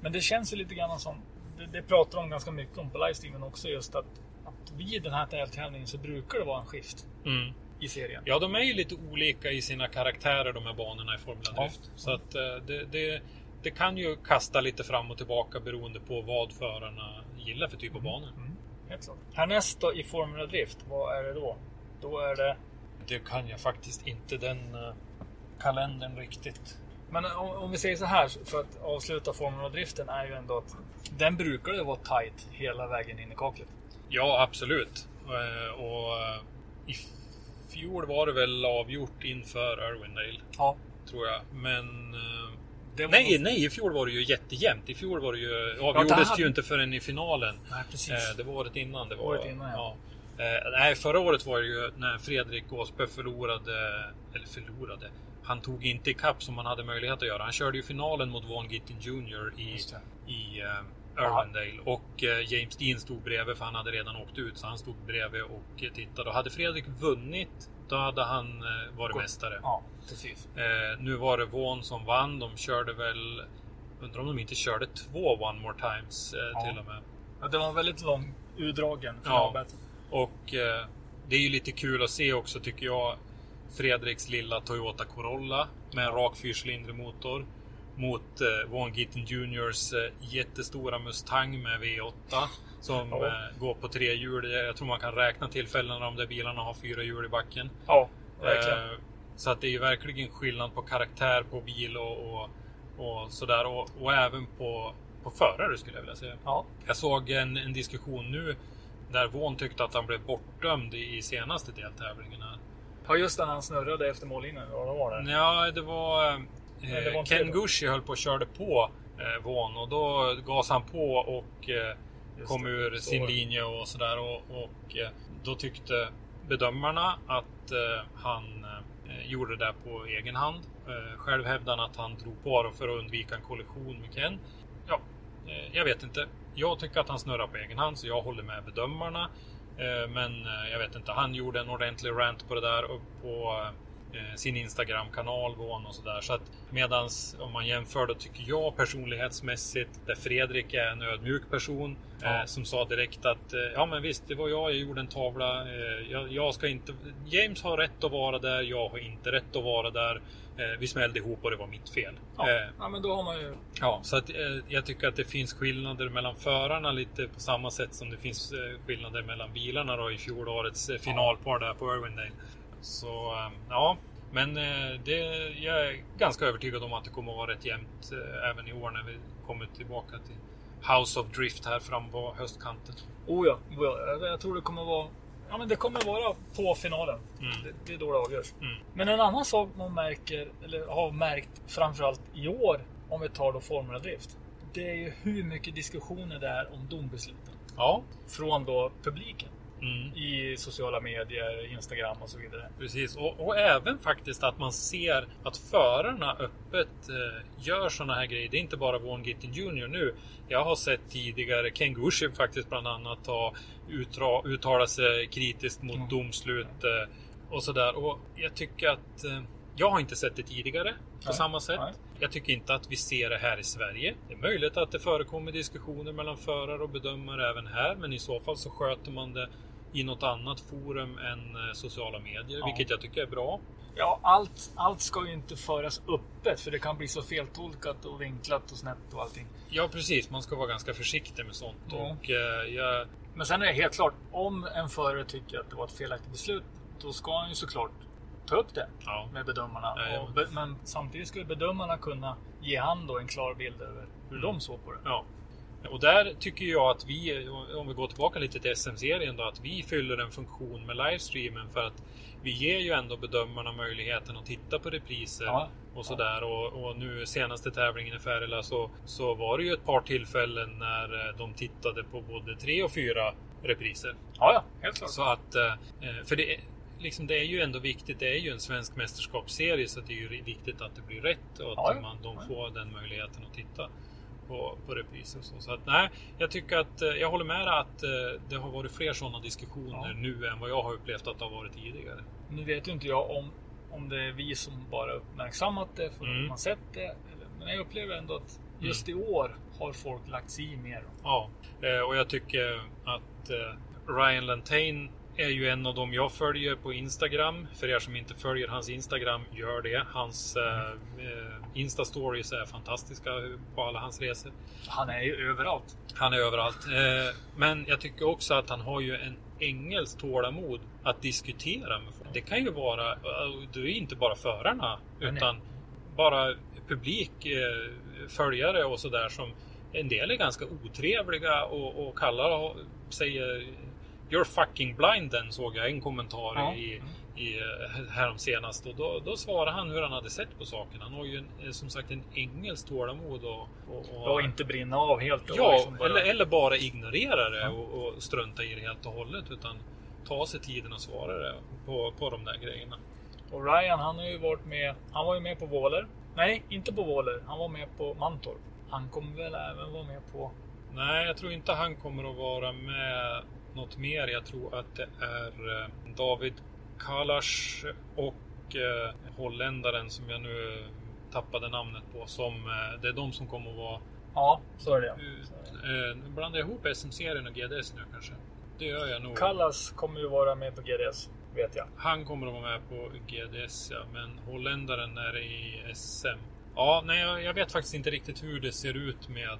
Men det känns ju lite grann som, det, det pratar de ganska mycket om på livestreamen också, just att, att vid den här deltävlingen så brukar det vara en skift Mm. i serien. Ja, de är ju lite olika i sina karaktärer de här banorna i Formula Ja. Drift. Så att eh, det, det, det kan ju kasta lite fram och tillbaka beroende på vad förarna gillar för typ av banor. Mm, helt klart. Härnäst då i Formula Drift, vad är det då? Då är det... Det kan jag faktiskt inte den eh, kalendern riktigt. Men om, om vi säger så här, för att avsluta Formula Driften är ju ändå att den brukar ju vara tight hela vägen in i kaklet. Ja, absolut. Eh, Och eh, i fjol var det väl avgjort inför Irwindale, Ja. tror jag. Men... eh, Det Nej, nog- nej, i fjol var det ju jättejämnt. I fjol var det ju, avgjordes hade- ju inte förrän i finalen. Nej, precis. Eh, Det var året innan. Det var, Året innan, ja. Eh, nej, förra året var det ju när Fredrik Åsbö förlorade, eller förlorade. Han tog inte ikapp som han hade möjlighet att göra. Han körde ju finalen mot Von Gittin Jr. i, i uh, Irwindale. Och eh, James Dean stod bredvid för han hade redan åkt ut. Så han stod bredvid och eh, tittade. Och hade Fredrik vunnit, då hade han eh, varit Gått. mästare. Ja, precis. Eh, nu var det Von som vann. De körde väl... Undrar om de inte körde två One More Times eh, Ja. till och med. Ja, det var en väldigt lång utdragen Ja. Och eh, det är ju lite kul att se också tycker jag. Fredriks lilla Toyota Corolla med en rak fyrcylindrig motor. Mot eh, Von Gittin Juniors eh, jättestora Mustang med V8. Som Ja. eh, går på tre hjul. Jag tror man kan räkna tillfällen när de där bilarna har fyra hjul i backen. Ja, verkligen. Eh, så att det är ju verkligen skillnad på karaktär på bil och, och, och sådär. Och, och även på, på förare skulle jag vilja säga. Ja. Jag såg en, en diskussion nu där Von tyckte att han blev bortdömd i, i senaste deltävlingen. här. ja, just när han snurrade efter mållinjen. Det var det. Ja, det var... eh, det var Ken. Gushi höll på och körde på eh, Vaughn och då gasade han på och eh, kom det, ur sin det. linje och sådär. Och, och eh, då tyckte bedömarna att eh, han eh, gjorde det där på egen hand. Eh, själv hävdade han att han drog på för att undvika en kollision med Ken. Ja, jag vet inte. Jag tycker att han snurrar på egen hand så jag håller med bedömarna. Eh, men eh, jag vet inte, han gjorde en ordentlig rant på det där och på eh, sin Instagram-kanal Vaughn och sådär. Så att medans om man jämför då tycker jag personlighetsmässigt där Fredrik är en ödmjuk person Ja. eh, som sa direkt att eh, ja men visst det var jag, jag gjorde en tavla. Eh, jag, jag ska inte James har rätt att vara där, jag har inte rätt att vara där. Eh, vi smällde ihop och det var mitt fel. Ja, Eh, ja, men då har man ju... Ja, så att, eh, jag tycker att det finns skillnader mellan förarna lite på samma sätt som det finns eh, skillnader mellan bilarna då i fjolårets eh, finalpar där på Irwindale. Så eh, ja, men eh, det, jag är ganska övertygad om att det kommer att vara rätt jämnt eh, även i år när vi kommer tillbaka till House of Drift här fram på höstkanten. Oh ja, oh ja. Jag- jag tror det kommer vara... Ja, men det kommer vara på finalen. Mm. Det, det är då det avgörs. Mm. Men en annan sak man märker, eller har märkt framförallt i år, om vi tar då Formula Drift. Det är ju hur mycket diskussioner det är om dombesluten. Ja, Från då publiken. Mm. I sociala medier, Instagram och så vidare. Precis, och, och även faktiskt att man ser att förarna öppet eh, gör sådana här grejer. Det är inte bara Vaughn Gittin Jr nu. Jag har sett tidigare Ken Gushib faktiskt bland annat ha uttalat sig kritiskt mot Mm. domslut eh, och sådär. Och jag tycker att eh, jag har inte sett det tidigare på Nej, samma sätt. nej. Jag tycker inte att vi ser det här i Sverige. Det är möjligt att det förekommer diskussioner mellan förare och bedömare även här, men i så fall så sköter man det i något annat forum än eh, sociala medier, Ja. vilket jag tycker är bra. Ja, allt, allt ska ju inte föras öppet för det kan bli så feltolkat och vinklat och snett och allting. Ja, precis. Man ska vara ganska försiktig med sånt. Ja. Och eh, jag, Men sen är det helt klart, om en förare tycker att det var ett felaktigt beslut, då ska han ju såklart ta upp det ja, med bedömarna. Ja, Och men samtidigt ska ju bedömarna kunna ge han då en klar bild över hur Mm. de såg på det. ja. Och där tycker jag att vi, om vi går tillbaka lite till SM-serien då, att vi fyller en funktion med livestreamen för att vi ger ju ändå bedömarna möjligheten att titta på repriser Ja. och sådär. Och, och nu senaste tävlingen i Färila så, så var det ju ett par tillfällen när eh, de tittade på både tre och fyra repriser. Ja, ja, helt klart. Så att, eh, för det liksom, det är ju ändå viktigt. Det är ju en svensk mästerskapsserie så det är ju viktigt att det blir rätt och att Ja, ja. man, de får den möjligheten att titta på, på repriser. och Så. så att, nej, jag tycker att eh, jag håller med dig att eh, det har varit fler sådana diskussioner Ja. nu än vad jag har upplevt att det har varit tidigare. Nu vet ju inte jag om, om det är vi som bara uppmärksammat det för Mm. att man sett det. Men jag upplever ändå att just i år har folk lagt sig i mer. Ja, eh, och jag tycker att Ryan Lantain är ju en av dem jag följer på Instagram. För er som inte följer hans Instagram, gör det. Hans eh, eh, Insta-stories är fantastiska på alla hans resor. Han är ju överallt. Han är överallt. Eh, men jag tycker också att han har ju en ängels tålamod att diskutera med folk. Det kan ju vara, eh, det är inte bara förarna, utan bara publik, eh, följare och sådär som en del är ganska otrevliga och, och kallar, säger You're fucking blind then såg jag en kommentar Ja. i, i, eh, härom senast och då, då svarade han hur han hade sett på saken. Han har ju en, eh, som sagt en ängels tålamod och, och, Och inte brinna av helt. Ja, liksom bara- eller, eller bara ignorera det Ja. och, och strunta i det helt och hållet. Utan ta sig tiden och svara det på, på de där grejerna. Och Ryan han har ju varit med. Han var ju med på Våler. Nej, inte på Våler. Han var med på Mantorp. Han kommer väl även vara med på... Nej, jag tror inte han kommer att vara med något mer. Jag tror att det är eh, David Kalas och eh, holländaren som jag nu tappade namnet på. Som, eh, det är de som kommer att vara Ja, så är det. Eh, nu blandar jag ihop SM-serien och GDS nu kanske. Det gör jag nog. Kallas kommer ju vara med på GDS, vet jag. Han kommer att vara med på GDS ja, men holländaren är i SM. Ja, nej, jag vet faktiskt inte riktigt hur det ser ut med...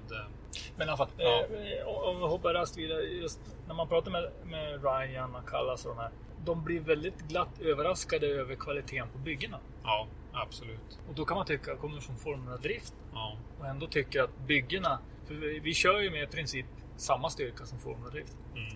Men i alla fall, Ja. eh, om vi hoppar raskt vidare. Just när man pratar med, med Ryan och Kallas och de här. De blir väldigt glatt överraskade över kvaliteten på byggena. Ja, absolut. Och då kan man tycka, kommer från Formula Drift Ja, och ändå tycker att byggena, för vi, vi kör ju med i princip samma styrka som Formula Drift. mm.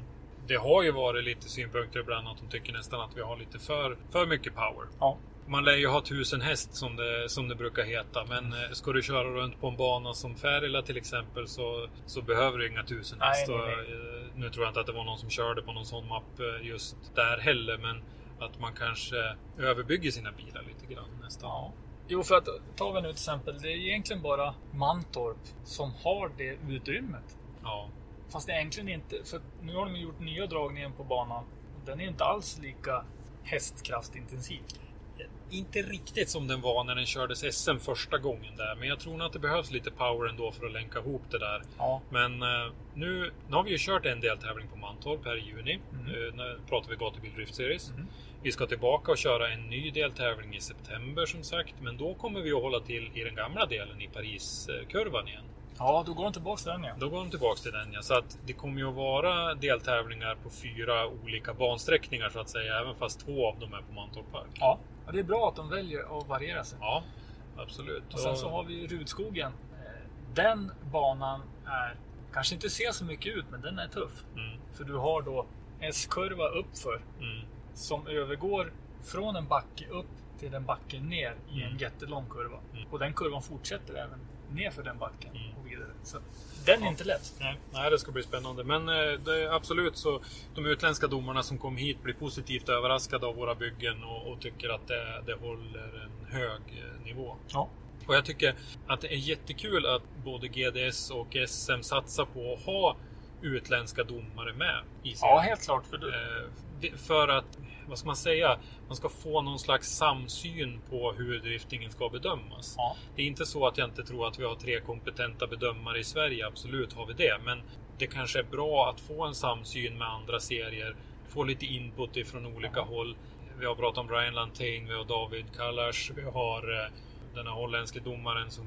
Det har ju varit lite synpunkter ibland att de tycker nästan att vi har lite för, för mycket power. Ja. Man lär ju ha tusen häst som det, som det brukar heta. Men eh, ska du köra runt på en bana som Färila till exempel så, så behöver du inga tusen Nej, häst. nej, Och, nej. eh, nu tror jag inte att det var någon som körde på någon sån mapp eh, just där heller. Men att man kanske överbygger sina bilar lite grann nästan. Ja. Jo, för att tar vi nu till exempel. Det är egentligen bara Mantorp som har det utrymmet. Ja. Fast egentligen inte. För nu har de gjort nya dragningen på banan. Den är inte alls lika hästkraftintensiv. Inte riktigt som den var när den kördes SM första gången där. Men jag tror nog att det behövs lite power ändå för att länka ihop det där. Ja. Men eh, nu, nu har vi ju kört en deltävling på Mantorp här i juni. Mm. Eh, när pratar vi Gatubil Drift Series. Mm. Vi ska tillbaka och köra en ny deltävling i september som sagt. Men då kommer vi att hålla till i den gamla delen i Pariskurvan igen. Ja, då går de tillbaka till den igen. Då går de tillbaks till den ja. Så att det kommer ju att vara deltävlingar på fyra olika bansträckningar så att säga. Även fast två av dem är på Mantorp Park. Ja. Ja, det är bra att de väljer att variera sig. Ja, absolut. Och sen så har vi Rudskogen. Eh, Den banan är kanske inte ser så mycket ut, men den är tuff. Mm, För du har då S-kurva uppför mm, som övergår från en backe upp till en backe ner i en Mm. jättelång kurva. Mm. Och den kurvan fortsätter även nerför den backen Mm. och vidare. Så den är Ja. inte lätt. Nej, nej, det ska bli spännande. Men eh, det absolut så. De utländska domarna som kom hit blir positivt överraskade av våra byggen och, och tycker att det, det håller en hög eh, nivå. Ja. Och jag tycker att det är jättekul att både GDS och SM satsar på att ha utländska domare med i serien. Ja, helt klart. För du, Eh, det- För att, vad ska man säga, man ska få någon slags samsyn på hur driftingen ska bedömas. ja. Det är inte så att jag inte tror att vi har tre kompetenta bedömare i Sverige. Absolut har vi det. Men det kanske är bra att få en samsyn med andra serier. Få lite input ifrån olika håll. Vi har pratat om Ryan Lantain, vi har David Kallars, vi har eh, den här holländske domaren som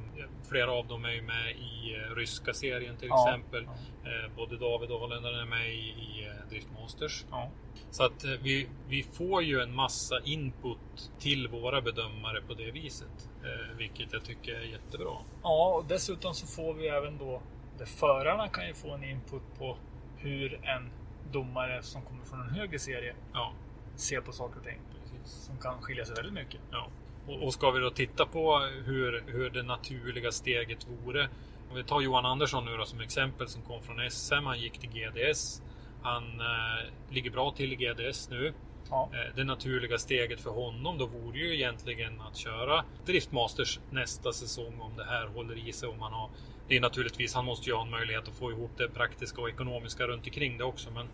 flera av dem är ju med i eh, ryska serien till Ja. exempel. Eh, Både David och holländaren är med i, i eh, Drift Masters. Ja. Så att vi, vi får ju en massa input till våra bedömare på det viset. Vilket jag tycker är jättebra. ja, och dessutom så får vi även då där förarna kan ju få en input på hur en domare som kommer från en högre serie Ja, ser på saker och ting. precis. Som kan skilja sig väldigt mycket. Ja. Och, ska vi då titta på hur, hur det naturliga steget vore. Om vi tar Johan Andersson nu då som exempel som kom från SM. Han gick till GDS. Han eh, ligger bra till i GDS nu. Ja. Eh, Det naturliga steget för honom då vore ju egentligen att köra Driftmasters nästa säsong om det här håller i sig. Om man har, det är naturligtvis, han måste ju ha en möjlighet att få ihop det praktiska och ekonomiska runt omkring det också. Men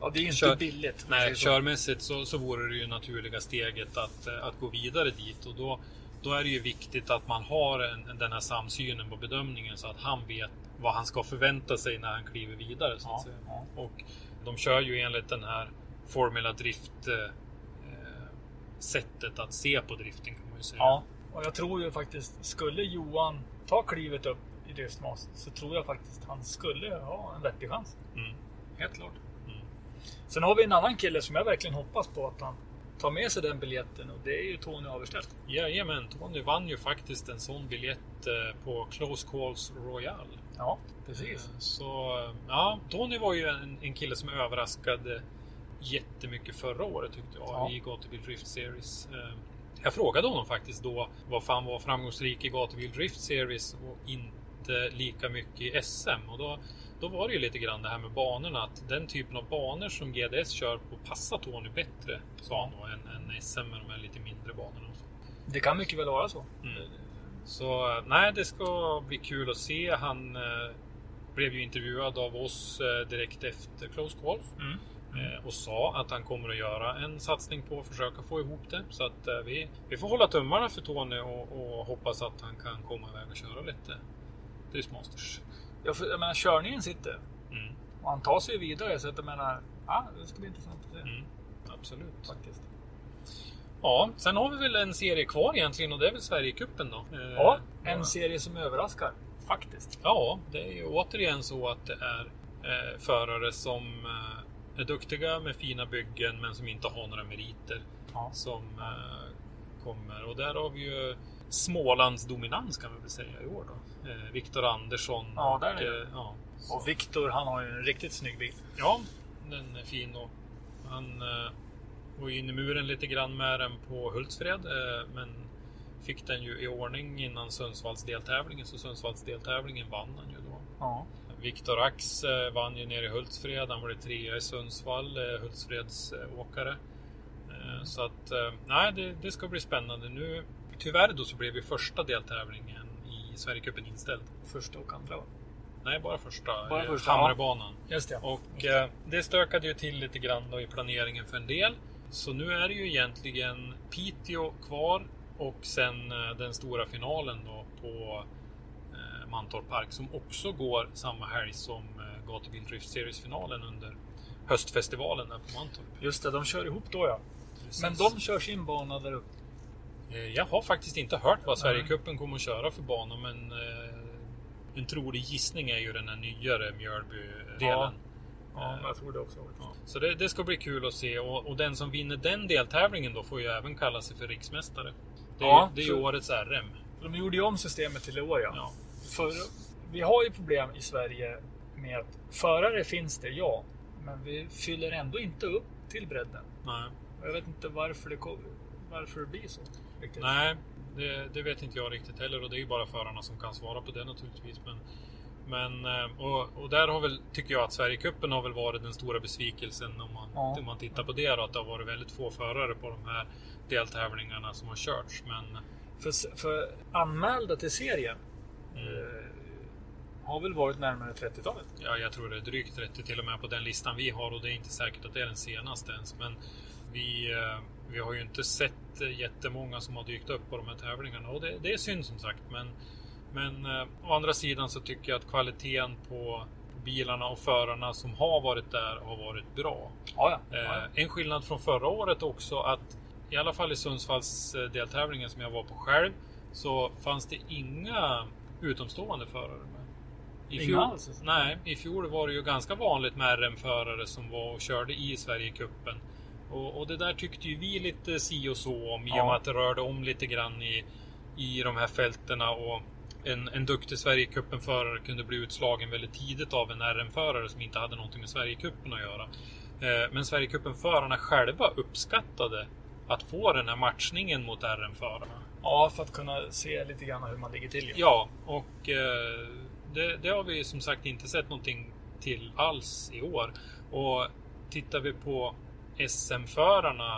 ja, det är ju inte Kör- billigt. nej, så. körmässigt så, så vore det ju naturliga steget att, eh, att gå vidare dit. Och då, då är det ju viktigt att man har en, den här samsynen på bedömningen så att han vet vad han ska förvänta sig när han kliver vidare. Så att Ja, säga. ja. Och de kör ju enligt den här Formula Drift eh, sättet att se på drifting kan man ju säga. Ja, och jag tror ju faktiskt, skulle Johan ta klivet upp i Driftmaster så tror jag faktiskt han skulle ha en vettig chans. Mm. Helt klart. Sen har vi en annan kille som jag verkligen hoppas på att han tar med sig den biljetten och det är ju Tony Averstedt. Jajamän, Tony vann ju faktiskt en sån biljett eh, på Close Calls Royal. Ja, precis. Så ja, Tony var ju en, en kille som överraskade jättemycket förra året tyckte jag Ja. i Gatubil Drift Series. Eh, Jag frågade honom faktiskt då varför han var framgångsrik i Gatubil Drift Series och inte lika mycket i SM. Och då, då var det ju lite grann det här med banorna. Att den typen av banor som GDS kör på passar Tony bättre, sa han då, än, än SM med de här lite mindre banorna. och så. Det kan mycket väl vara så. Mm. Så nej, det ska bli kul att se. Han eh, blev ju intervjuad av oss eh, direkt efter Close Calls Mm. eh, och sa att han kommer att göra en satsning på att försöka få ihop det. Så att eh, vi, vi får hålla tummarna för Tony och, och hoppas att han kan komma iväg och köra lite Driftmasters. Ja, för, jag menar, körningen sitter Mm. och han tar sig vidare så att jag menar, ja, det ska bli intressant att se. Mm. Absolut. Faktiskt. Ja, sen har vi väl en serie kvar egentligen och det är väl Sverigecupen då. Eh, Ja, en serie som överraskar. Faktiskt. Ja, det är ju återigen så att det är eh, förare som eh, är duktiga med fina byggen men som inte har några meriter Ja. som eh, kommer. Och där har vi ju Smålands dominans kan vi väl säga i år då. Eh, Viktor Andersson. Ja, där är och, det. eh, ja, Och Viktor, han har ju en riktigt snygg bil. ja, den är fin och han eh, var in i muren lite grann med den på Hultsfred. Men fick den ju i ordning innan Sundsvalls deltävlingen. Så Sundsvalls deltävlingen vann han ju då. Ja. Viktor Ax vann ju nere i Hultsfred. Han blev trea i Sundsvall, Hultsfreds åkare. Så att, nej, det, det ska bli spännande. Nu, tyvärr då så blev ju första deltävlingen Sverigecupen inställd. Första och andra va? Nej, bara första. Bara eh, första, Hammarbanan. Just det. Och eh, det stökade ju till lite grann då i planeringen för en del. Så nu är det ju egentligen Piteå kvar och sen eh, den stora finalen då på eh, Mantorp Park som också går samma helg som eh, Gatubil Drift Series-finalen under höstfestivalen där på Mantorp. Just det, de kör ihop då ja. Men Precis. de kör sin bana där uppe. Eh, Jag har faktiskt inte hört vad Sverigecupen kommer att köra för bana men eh, en trolig gissning är ju den här nyare Mjölby-delen. Ja, Eh, jag tror det också. Ja, Så det, det ska bli kul att se och, och den som vinner den deltävlingen då får ju även kalla sig för riksmästare. Det är, Ja, det är ju årets RM. De gjorde ju om systemet till i år ja. Ja. För vi har ju problem i Sverige med att förare finns det, ja. Men vi fyller ändå inte upp till bredden. Nej, Jag vet inte varför det, varför det blir så. Riktigt. Nej det, det vet inte jag riktigt heller och det är ju bara förarna som kan svara på det naturligtvis. Men, men eh, och, och där har väl, tycker jag att Sverigecupen har väl varit den stora besvikelsen om man, Ja. om man tittar på det då, att det har varit väldigt få förare på de här deltävlingarna som har körts. Men För, för anmälda till serien mm, eh, har väl varit närmare 30-talet. Ja, jag tror det är drygt 30 till och med på den listan vi har och det är inte säkert att det är den senaste ens. Men vi, eh, vi har ju inte sett eh, jättemånga som har dykt upp på de här tävlingarna och det, det är synd som sagt. Men, men eh, å andra sidan så tycker jag att kvaliteten på bilarna och förarna som har varit där har varit bra. Ja, ja. Eh, en skillnad från förra året också att i alla fall i Sundsvalls deltävlingen som jag var på själv så fanns det inga utomstående förare med. I Inga fjol, alls, alltså? Nej, i fjol var det ju ganska vanligt med RM-förare som var och körde i Sverigecupen. Och, och det där tyckte ju vi lite si och så om i och Ja. med att det rörde om lite grann i, i de här fältena och en, en duktig Sverigecupen-förare kunde bli utslagen väldigt tidigt av en RM-förare som inte hade någonting med Sverigecupen att göra. Eh, Men Sverigecupen-förarna själva uppskattade att få den här matchningen mot RM-förarna. ja, för att kunna se lite grann hur man ligger till. Ja, och eh, det, det har vi som sagt inte sett någonting till alls i år. Och tittar vi på SM-förarna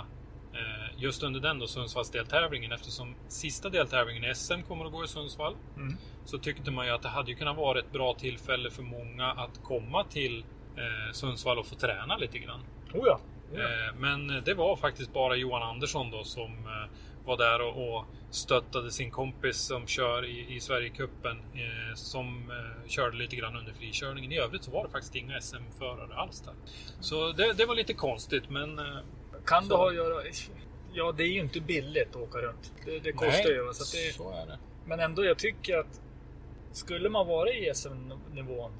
eh, just under den då Sundsvalls deltävlingen eftersom sista deltävlingen i SM kommer att gå i Sundsvall Mm. så tyckte man ju att det hade ju kunnat vara ett bra tillfälle för många att komma till eh, Sundsvall och få träna lite grann. Oh ja. Oh ja. Eh, Men det var faktiskt bara Johan Andersson då som eh, var där och, och stöttade sin kompis som kör i, i Sverigecupen eh, som eh, körde lite grann under frikörningen. I övrigt så var det faktiskt inga SM-förare alls där. Så det, det var lite konstigt men eh, Kan så- det ha att göra... Ja, det är ju inte billigt att åka runt. Det, det kostar nej, ju. Så det, så är det. men ändå, jag tycker att skulle man vara i SM-nivån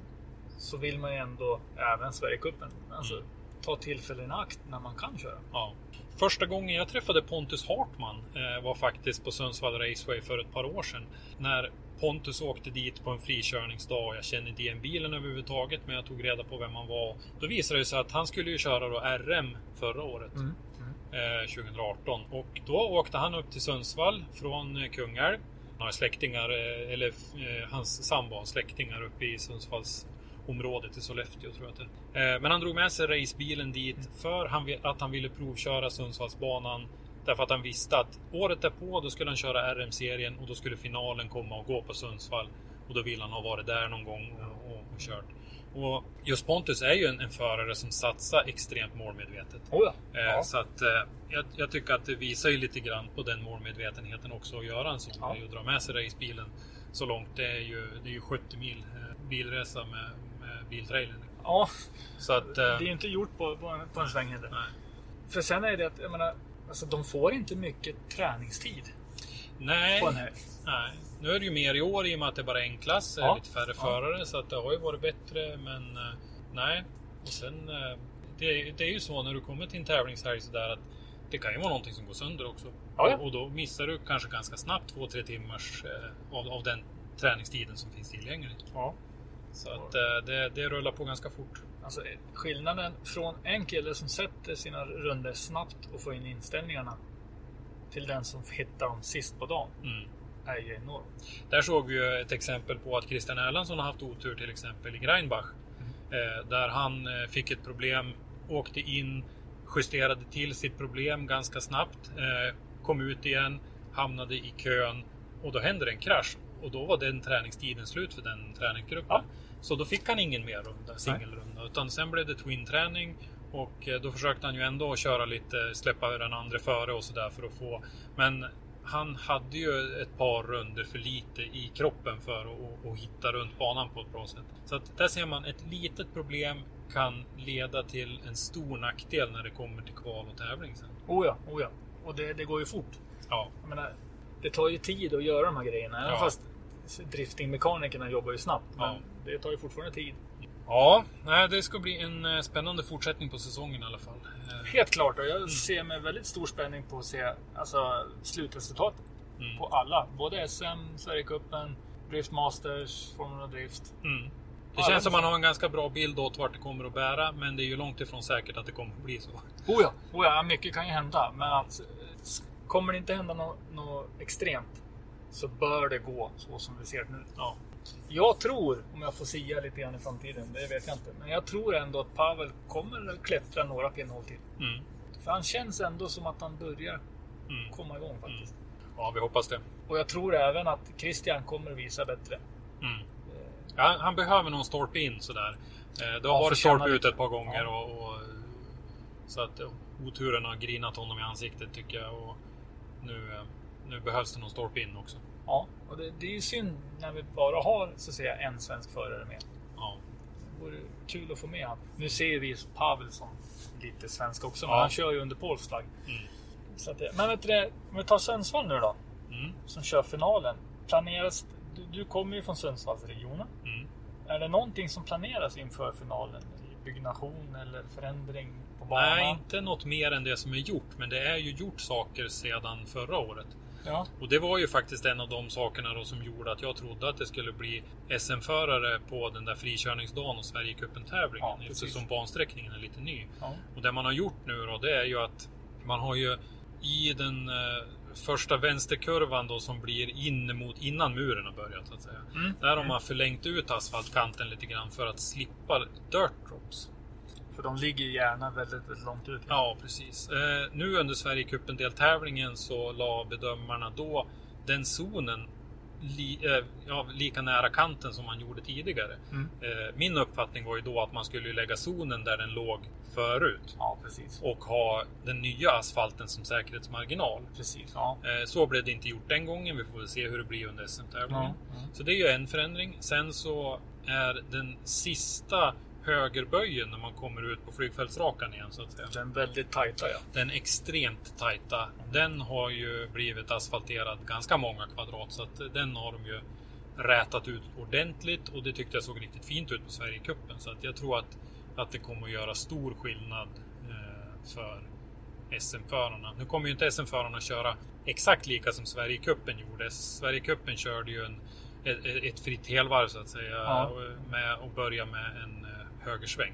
så vill man ju ändå, även Sverigecupen, alltså, Mm. ta tillfällen i akt när man kan köra. Ja. Första gången jag träffade Pontus Hartman eh, var faktiskt på Sundsvall Raceway för ett par år sedan. När Pontus åkte dit på en frikörningsdag. Jag kände inte igen bilen överhuvudtaget men jag tog reda på vem han var. Då visade det sig att han skulle ju köra då RM förra året. Mm. Eh, 2018. Och då åkte han upp till Sundsvall från eh, Kungälv. Han har släktingar, eller hans sambo har släktingar uppe i Sundsvalls området i Sollefteå tror jag det är. Eh, Men han drog med sig racebilen dit för han, vi- att han ville provköra Sundsvallsbanan. Därför att han visste att året därpå då skulle han köra RM-serien och då skulle finalen komma och gå på Sundsvall. Och då ville han ha varit där någon gång och, och, och kört. Och just Pontus är ju en, en förare som satsar extremt målmedvetet. Oh ja. Eh, ja. Så att eh, jag, jag tycker att det visar ju lite grann på den målmedvetenheten också att göra en sån Ja. grej och dra med sig racebilen så långt. Det är ju, det är ju 70 mil bilresa med biltrailern. ja, Så att... det Eh, är ju inte gjort på, på, en, på en sväng heller. För sen är det att, jag menar, alltså, de får inte mycket träningstid nej, nej. Nu är det ju mer i år i och med att det bara är en klass, Ja. är lite färre Ja. förare. Så att det har ju varit bättre, men eh, nej. Och sen, eh, det, det är ju så när du kommer till en tävlingshelg sådär att det kan ju vara någonting som går sönder också. Ja. Och, och då missar du kanske ganska snabbt två, tre timmars eh, av, av den träningstiden som finns tillgänglig. Ja. Så att eh, det, det rullar på ganska fort. Alltså skillnaden från en kille som sätter sina runder snabbt och får in inställningarna till den som hittar dem sist på dagen Mm. är ju enorm. Där såg vi ju ett exempel på att Christian Erlandsson har haft otur till exempel i Greinbach. Eh, där han eh, fick ett problem, åkte in, justerade till sitt problem ganska snabbt, kom ut igen, hamnade i kön och då hände det en krasch. Och då var den träningstiden slut för den träningsgruppen. Ja. Så då fick han ingen mer runda, singelrunda. Utan sen blev det twin-träning och eh, då försökte han ju ändå köra lite, släppa den andra före och sådär för att få. Men han hade ju ett par runder för lite i kroppen för att, att hitta runt banan på ett bra sätt. Så att där ser man ett litet problem kan leda till en stor nackdel när det kommer till kval och tävling sen. Oh ja, oh ja. Och det, det går ju fort. Ja, menar, det tar ju tid att göra de här grejerna. Även Ja. fast driftingmekanikerna jobbar ju snabbt. Men Ja. det tar ju fortfarande tid. ja nej, det ska bli en eh, spännande fortsättning på säsongen i alla fall. Eh, Helt klart. Och jag ser med väldigt stor spänning på att se alltså, slutresultatet. Mm. På alla. Både SM, Sverigecupen, Drift Masters, Formula Drift. Mm. Det Alla känns som man har en ganska bra bild åt vart det kommer att bära, men det är ju långt ifrån säkert att det kommer att bli så. Oh ja. Oh ja, mycket kan ju hända. Men att, eh, kommer det inte hända något, något extremt så bör det gå så som vi ser det nu. Ja. Jag tror, om jag får sia lite grann i framtiden, det vet jag inte. Men jag tror ändå att Pavel kommer att klättra några pinnhål till. Mm. För han känns ändå som att han börjar Mm. komma igång faktiskt. Ja, vi hoppas det. Och jag tror även att Christian kommer att visa bättre. Mm. Ja, han behöver någon stolpe in sådär. Eh, Det har Ja, varit stolpe ut ett par gånger. Ja. Och, och, så att eh, oturen har grinat honom i ansiktet tycker jag. Och nu, eh, nu behövs det någon stolpe in också. Ja, och det, det är ju synd när vi bara har så att säga en svensk förare med. Ja. Det vore kul att få med han. Nu ser vi Pavel som lite svensk också, men Ja. han kör ju under polsk flagg. Mm. Så att, men vet du om vi tar Sundsvall nu då, Mm. som kör finalen. Planeras, du, du kommer ju från Sundsvallsregionen. Mm. Är det någonting som planeras inför finalen? Byggnation eller förändring på banan? Nej, inte något mer än det som är gjort. Men det är ju gjort saker sedan förra året. Ja, Och det var ju faktiskt en av de sakerna då som gjorde att jag trodde att det skulle bli SM-förare på den där frikörningsdagen och Sverigecupen-tävlingen. Ja, precis. eftersom bansträckningen är lite ny. ja. Och det man har gjort nu då, det är ju att man har ju i den eh, första vänsterkurvan då som blir in mot innan muren har börjat så att säga. Mm. Där har man förlängt ut asfaltkanten lite grann för att slippa dirt drops. För de ligger ju gärna väldigt, väldigt långt ut. Ja, precis. Eh, nu under Sverigecupen deltävlingen så la bedömarna då den zonen li, eh, ja, lika nära kanten som man gjorde tidigare. Mm. Eh, min uppfattning var ju då att man skulle lägga zonen där den låg förut Ja, precis. och ha den nya asfalten som säkerhetsmarginal. Precis. Ja. Eh, Så blev det inte gjort den gången. Vi får väl se hur det blir under SM-tävlingen. Mm. Så det är ju en förändring. Sen så är den sista högerböjen när man kommer ut på flygfältsrakan igen så att säga. Den väldigt tajta ja. Den extremt tajta. Den har ju blivit asfalterad ganska många kvadrat så att den har de ju rätat ut ordentligt och det tyckte jag såg riktigt fint ut på Sverigecupen. Så att jag tror att, att det kommer att göra stor skillnad eh, för SM-förarna. Nu kommer ju inte SM-förarna köra exakt lika som Sverigecupen gjorde. Sverigecupen körde ju en, ett, ett fritt helvarv så att säga Ja. med att börja med en eh, högersväng.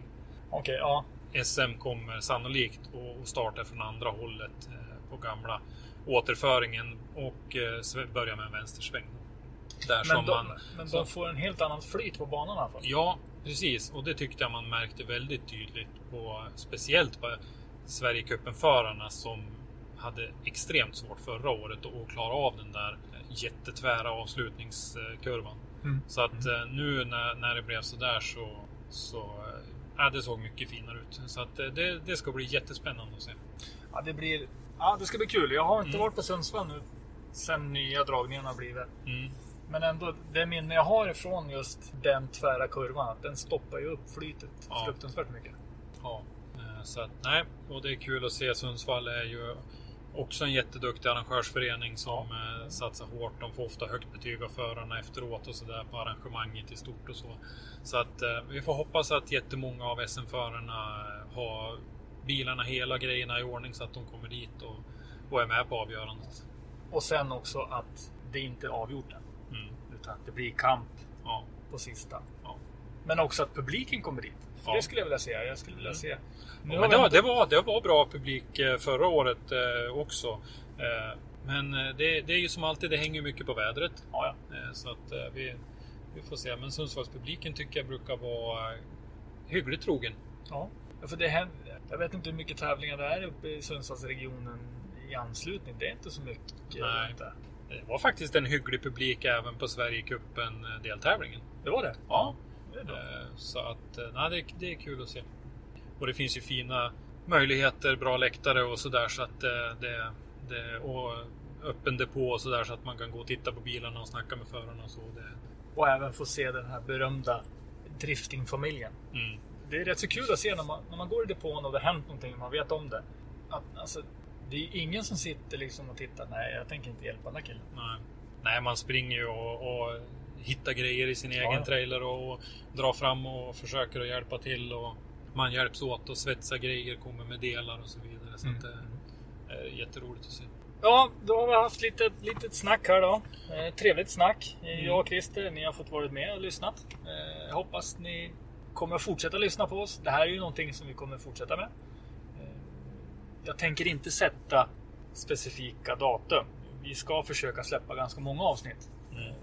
Okej, ja. SM kommer sannolikt att starta från andra hållet eh, på gamla återföringen och eh, börja med en vänstersväng. Där Men, de, man, men så- de får en helt annan flyt på banan i alla fall. Ja, precis. Och det tyckte jag man märkte väldigt tydligt på speciellt på Sverigecupen-förarna som hade extremt svårt förra året att klara av den där jättetvära avslutningskurvan. Mm. Så att eh, nu när, när det blev sådär så, så eh, ja, det såg mycket finare ut. Så att eh, det, det ska bli jättespännande att se. Ja, det blir... Ja, det ska bli kul. Jag har inte Mm. varit på Sundsvall nu sen nya dragningarna har blivit. Mm. Men ändå, det minne jag har ifrån just den tvära kurvan, att den stoppar ju upp flytet Ja. fruktansvärt mycket. Ja, eh, så att nej, och det är kul att se. Sundsvall är ju också en jätteduktig arrangörsförening som eh, satsar hårt. De får ofta högt betyg av förarna efteråt och sådär på arrangemanget i stort och så. Så att eh, vi får hoppas att jättemånga av SM-förarna eh, har bilarna hela grejerna i ordning så att de kommer dit och, och är med på avgörandet. Och sen också att det inte är avgjort än. Mm. Utan att det blir kamp Ja, på sista. ja. Men också att publiken kommer dit. Ja. Det skulle jag vilja se. Jag skulle vilja se. Nu ja, men det, var, det, var, det var bra publik eh, förra året eh, också. Eh, men det, det, är ju som alltid, det hänger mycket på vädret. Ja, så att vi, vi får se. Men Sundsvallspubliken tycker jag brukar vara hyggligt trogen. Ja, för det händer, jag vet inte hur mycket tävlingar det är uppe i Sundsvallsregionen i anslutning. Det är inte så mycket. Nej. Inte. Det var faktiskt en hygglig publik även på Sverigecupen deltävlingen. Det var det? Ja. Det så att nej, det, det är kul att se. Och det finns ju fina möjligheter, bra läktare och sådär så att det, det, och öppen depå och sådär så att man kan gå och titta på bilarna och snacka med förarna och så. Det... Och även få se den här berömda driftingfamiljen. Mm. Det är rätt så kul att se när man, när man går i depån och det har hänt någonting och man vet om det. Att, alltså, det är ingen som sitter liksom och tittar. Nej, jag tänker inte hjälpa den här killen. Nej, Nej man springer ju och, och hittar grejer i sin egen ja. trailer och, och drar fram och försöker att hjälpa till. Och man hjälps åt och svetsar grejer, kommer med delar och så vidare. Så mm. det är jätteroligt att se. Ja, då har vi haft lite litet snack här då. Eh, trevligt snack. Mm. Jag och Christer, ni har fått vara med och lyssnat. Eh, hoppas ni kommer fortsätta lyssna på oss. Det här är ju någonting som vi kommer fortsätta med. Eh, jag tänker inte sätta specifika datum. Vi ska försöka släppa ganska många avsnitt mm.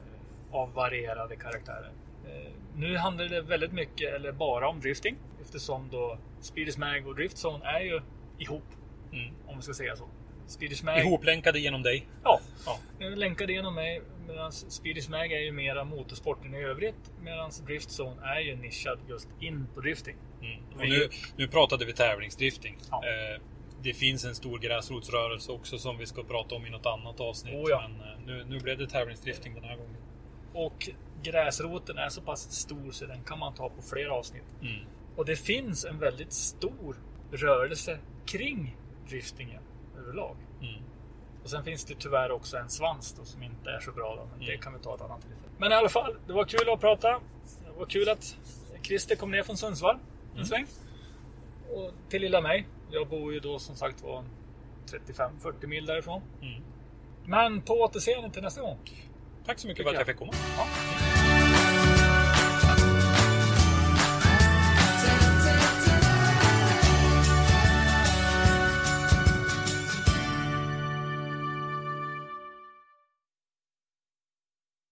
Av varierade karaktärer. Eh, nu handlar det väldigt mycket, eller bara om drifting. Eftersom då Speeders Mag och Driftzone är ju ihop. Mm. Om vi ska säga så. Swedish Mag... Ihoplänkade genom dig? Ja, ja. länkade genom mig. Medan Swedish Mag är ju mera motorsporten i övrigt. Medan Driftzone är ju nischad just in på drifting. Mm. Och nu, nu pratade vi tävlingsdrifting. Ja. Eh, det finns en stor gräsrotsrörelse också som vi ska prata om i något annat avsnitt. Oh ja. Men eh, nu, nu blev det tävlingsdrifting den här gången. Och gräsroten är så pass stor så den kan man ta på flera avsnitt. Mm. Och det finns en väldigt stor rörelse kring driftingen överlag. Mm. Och sen finns det tyvärr också en svans då, som inte är så bra. Då, men mm. det kan vi ta ett annat tillfälle. Men i alla fall, det var kul att prata. Det var kul att Christer kom ner från Sundsvall en mm. sväng. Och till lilla mig. Jag bor ju då som sagt var 35-40 mil därifrån. Mm. Men på återseende till nästa gång. Tack så mycket för att jag fick komma. Ja.